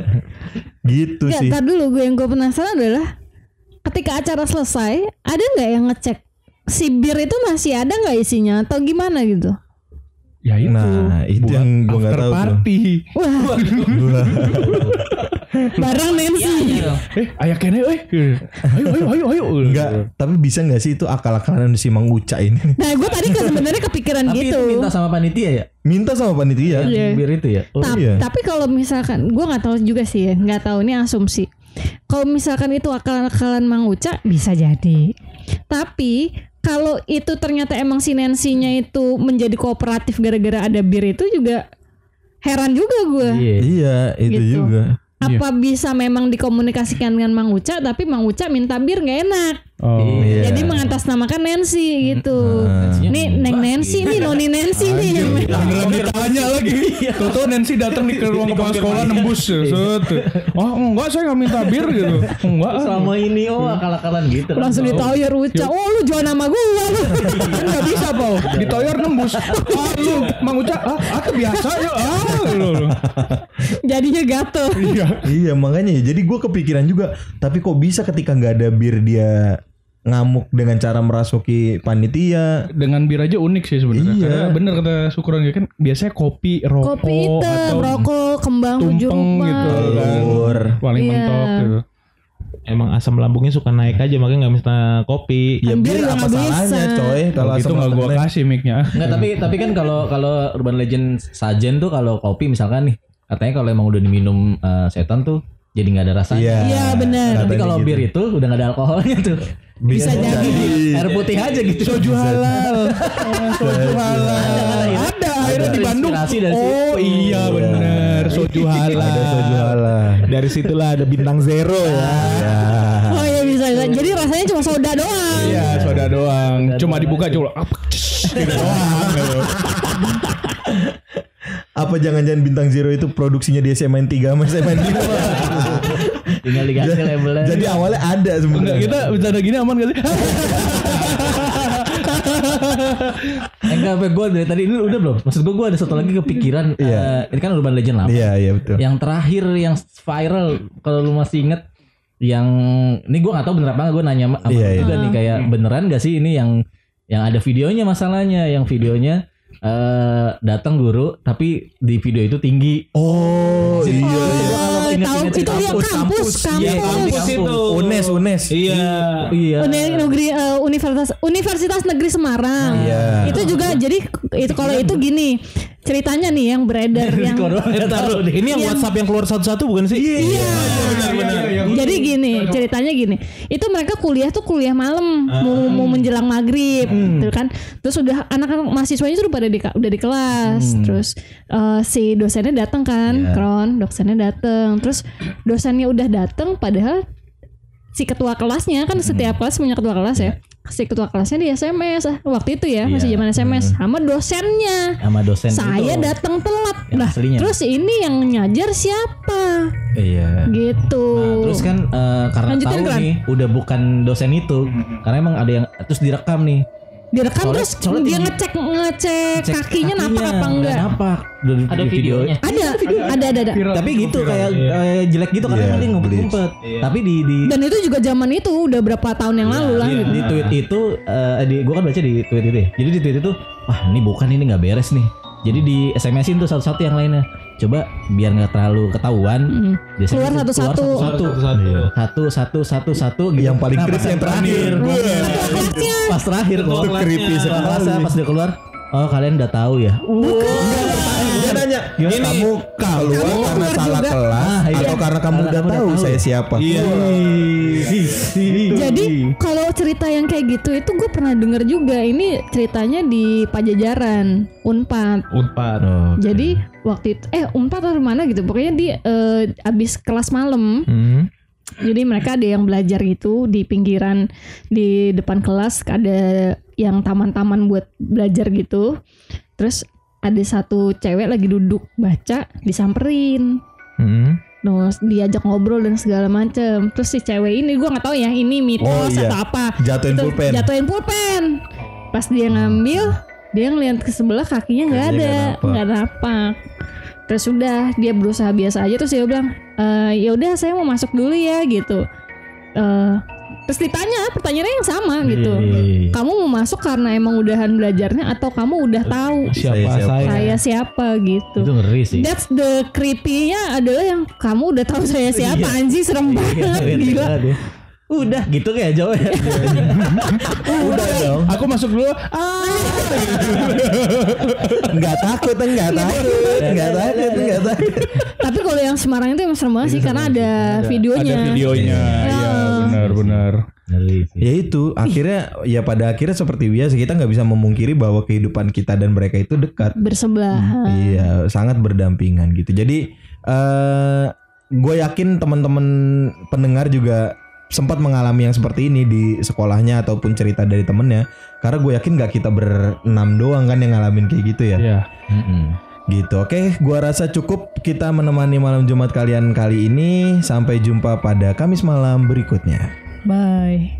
Gitu Gak, sih. tar dulu gue yang gue penasaran adalah ketika acara selesai ada nggak yang ngecek si bir itu masih ada nggak isinya atau gimana gitu? Ya itu. Nah, itu Buat yang gua nggak tahu tuh. party. Wah, barang Nancy. Iya. Eh, ayah kene eh. Ayo ayo ayo ayo. Enggak, tapi bisa nggak sih itu akal-akalan si Mang Uca ini? Nah gue tadi ke sebenarnya kepikiran Tapi gitu. itu minta sama panitia ya? Minta sama panitia. Iya. Bir itu ya? Oh, Ta- iya. Tapi kalau misalkan gue nggak tahu juga sih ya, nggak tahu ini asumsi. Kalau misalkan itu akal-akalan Mang Uca bisa jadi. Tapi kalau itu ternyata emang si Nancy-nya itu menjadi kooperatif gara-gara ada bir itu juga heran juga gue. Iya. Iya, itu Gitu. juga. Apa bisa memang dikomunikasikan dengan Mang Uca tapi Mang Uca minta bir nggak enak. Oh. Iya. Jadi mengatasnamakan Nancy gitu. Nah. Nih Neng Nancy nih Noni Nancy nih. Beneran ditanya lagi. Tuh Nancy datang nih ke ruang kepala sekolah nembus. Set. Oh enggak saya nggak minta bir gitu. Enggak. ah. Selama ini oh akal-akalan gitu. kan. Langsung ditoyor Uca. Oh lu jual nama gue lu. Enggak bisa Pau. Ditoyor nembus. Ah lu Mang Uca. Ah aku biasa ya. Ah lu. lu. Jadinya gatel. Iya. Iya makanya ya. Jadi gue kepikiran juga. Tapi kok bisa ketika nggak ada bir dia ngamuk dengan cara merasuki panitia? Dengan bir aja unik sih sebenarnya. Iya. Karena bener kata Syukuran kan biasanya kopi, rokok Kopi hitam, atau rokok, kembang tujuh tumpeng gitu kan. Telur. Paling Iya. mentok gitu. Emang asam lambungnya suka naik aja makanya nggak bisa kopi. Ya Bir apa nggak salahnya bisa. coy kalau asam nggak gua naik. kasih mic-nya. Enggak tapi tapi kan kalau kalau urban legend sajen tuh kalau kopi misalkan nih katanya kalau emang udah diminum eh, setan tuh jadi nggak ada rasanya. Iya. Iya, benar. Tapi kalau gitu. bir itu udah nggak ada alkoholnya tuh. Bisa jadi. Air putih aja gitu. Soju halal. Soju halal. Ada akhirnya di Bandung. Oh iya bener. Soju halal. Ada soju halal. Dari situlah ada bintang zero ya. Ya. Oh iya bisa bisa. Jadi rasanya cuma soda doang. Iya soda doang. Cuma dibuka cuma? Gitu doang. Apa jangan-jangan bintang zero itu produksinya di SMN 3 sama SMN 5? Tinggal diganti labelnya. Jadi awalnya ada sebenarnya. kita bercanda gini aman gak sih? Eh, enggak apa gue dari tadi ini udah belum. Maksud gue gue ada satu lagi kepikiran. Iya. eh, ini kan urban legend lama. Iya, iya betul. Yang terakhir yang viral kalau lu masih inget yang ini gue nggak tahu bener apa gue nanya sama Iya, lu iya. juga nih kayak beneran gak sih ini yang yang ada videonya masalahnya yang videonya eh datang guru tapi di video itu tinggi Oh, Jadi, iya iya. kalau Oh, inget- tahu itu di yang kampus, kampus. Iya, kampus itu. Unes, Unes. Iya. Iya. Uni- negeri eh, Universitas Universitas Negeri Semarang. Iya. Itu juga jadi itu kalau itu gini ceritanya nih yang beredar yang taruh deh. Ini yang Yang- WhatsApp yang keluar satu-satu bukan sih? Iya. Jadi gini ceritanya gini, itu mereka kuliah tuh kuliah malam mau, mau menjelang maghrib, gitu kan. Terus udah anak-anak mahasiswanya tuh udah pada di, udah di kelas, terus eh, si dosennya datang kan, kron dosennya datang, terus dosennya udah datang, padahal si ketua kelasnya kan setiap kelas punya ketua kelas ya. Si ketua kelasnya di SMS ah, waktu itu ya masih zaman SMS sama dosennya. sama dosen Saya itu. datang telat. Yang Nah, aslinya. terus ini yang ngajar siapa? Iya. Gitu. Nah, terus kan eh, karena Lanjutin, tahu Kran. nih udah bukan dosen itu karena emang ada yang terus direkam nih direkam Soalnya- terus soalnya dia ngecek ngecek Cek kakinya napak apa nggak enggak? napak Ada videonya. Ada, ada, ada, ada. Viral, tapi gitu viral. kayak eh, jelek gitu karena Iya, emang dia ngumpet-ngumpet tapi di di Dan itu juga zaman itu udah berapa tahun yang lalu lah. di, gitu. di tweet itu eh, di gua kan baca di tweet itu ya. Jadi di tweet itu wah ini bukan ini nggak beres nih. Jadi di SMS-in tuh satu-satu yang lainnya. Coba biar nggak terlalu ketahuan. Mm. Keluar satu-satu. satu-satu. Satu satu satu satu gitu. Yang paling Nah, pas yang terakhir. Pas terakhir kok. Sekali. pas dia keluar. Oh kalian udah tahu ya. Dia nanya, kamu keluar Kamu karena keluar salah juga?" kelas Ah, iya. atau karena kamu Karena udah tahu tahu saya ya? siapa? Iya. Jadi kalau cerita yang kayak gitu itu gue pernah denger juga. Ini ceritanya di Pajajaran Unpad. Unpad. Oh, Jadi waktu itu eh Unpad atau mana gitu. Pokoknya di eh, abis kelas malam. Hmm. Jadi mereka ada yang belajar gitu di pinggiran di depan kelas ada yang taman-taman buat belajar gitu. Terus ada satu cewek lagi duduk baca disamperin. Hmm. Terus diajak ngobrol dan segala macem Terus si cewek ini gue nggak tahu ya ini mitos Oh, iya. atau apa. Jatuhin Itu pulpen. Jatuhin pulpen. Pas dia ngambil dia ngeliat ke sebelah kakinya nggak ada, nggak napak. napak. Terus udah dia berusaha biasa aja terus dia bilang "Eh, ya udah saya mau masuk dulu ya gitu. Eh, terus ditanya pertanyaannya yang sama gitu. Iya. Kamu mau masuk karena emang udahan belajarnya atau kamu udah tahu Siapa Saya saya? siapa? saya siapa gitu. Itu ngeri sih. That's the creepy-nya adalah yang kamu udah tahu saya siapa anjing serem banget gila. Iya, Udah gitu kayak jauh ya. Udah dong. Aku masuk dulu. Ah, Enggak takut, enggak takut, enggak takut, enggak takut. Tapi kalau yang Semarang itu emang serem banget sih karena ada videonya. ada videonya. Iya, benar benar. Ngeri sih. Ya itu akhirnya ya pada akhirnya seperti biasa kita nggak bisa memungkiri bahwa kehidupan kita dan mereka itu dekat. Bersebelahan. Iya, sangat berdampingan gitu. Jadi eh gue yakin teman-teman pendengar juga sempat mengalami yang seperti ini di sekolahnya ataupun cerita dari temennya. Karena gue yakin nggak kita berenam doang kan yang ngalamin kayak gitu ya. Iya. Mm-mm. Gitu. Oke, gua rasa cukup kita menemani malam Jumat kalian kali ini. Sampai jumpa pada Kamis malam berikutnya. Bye.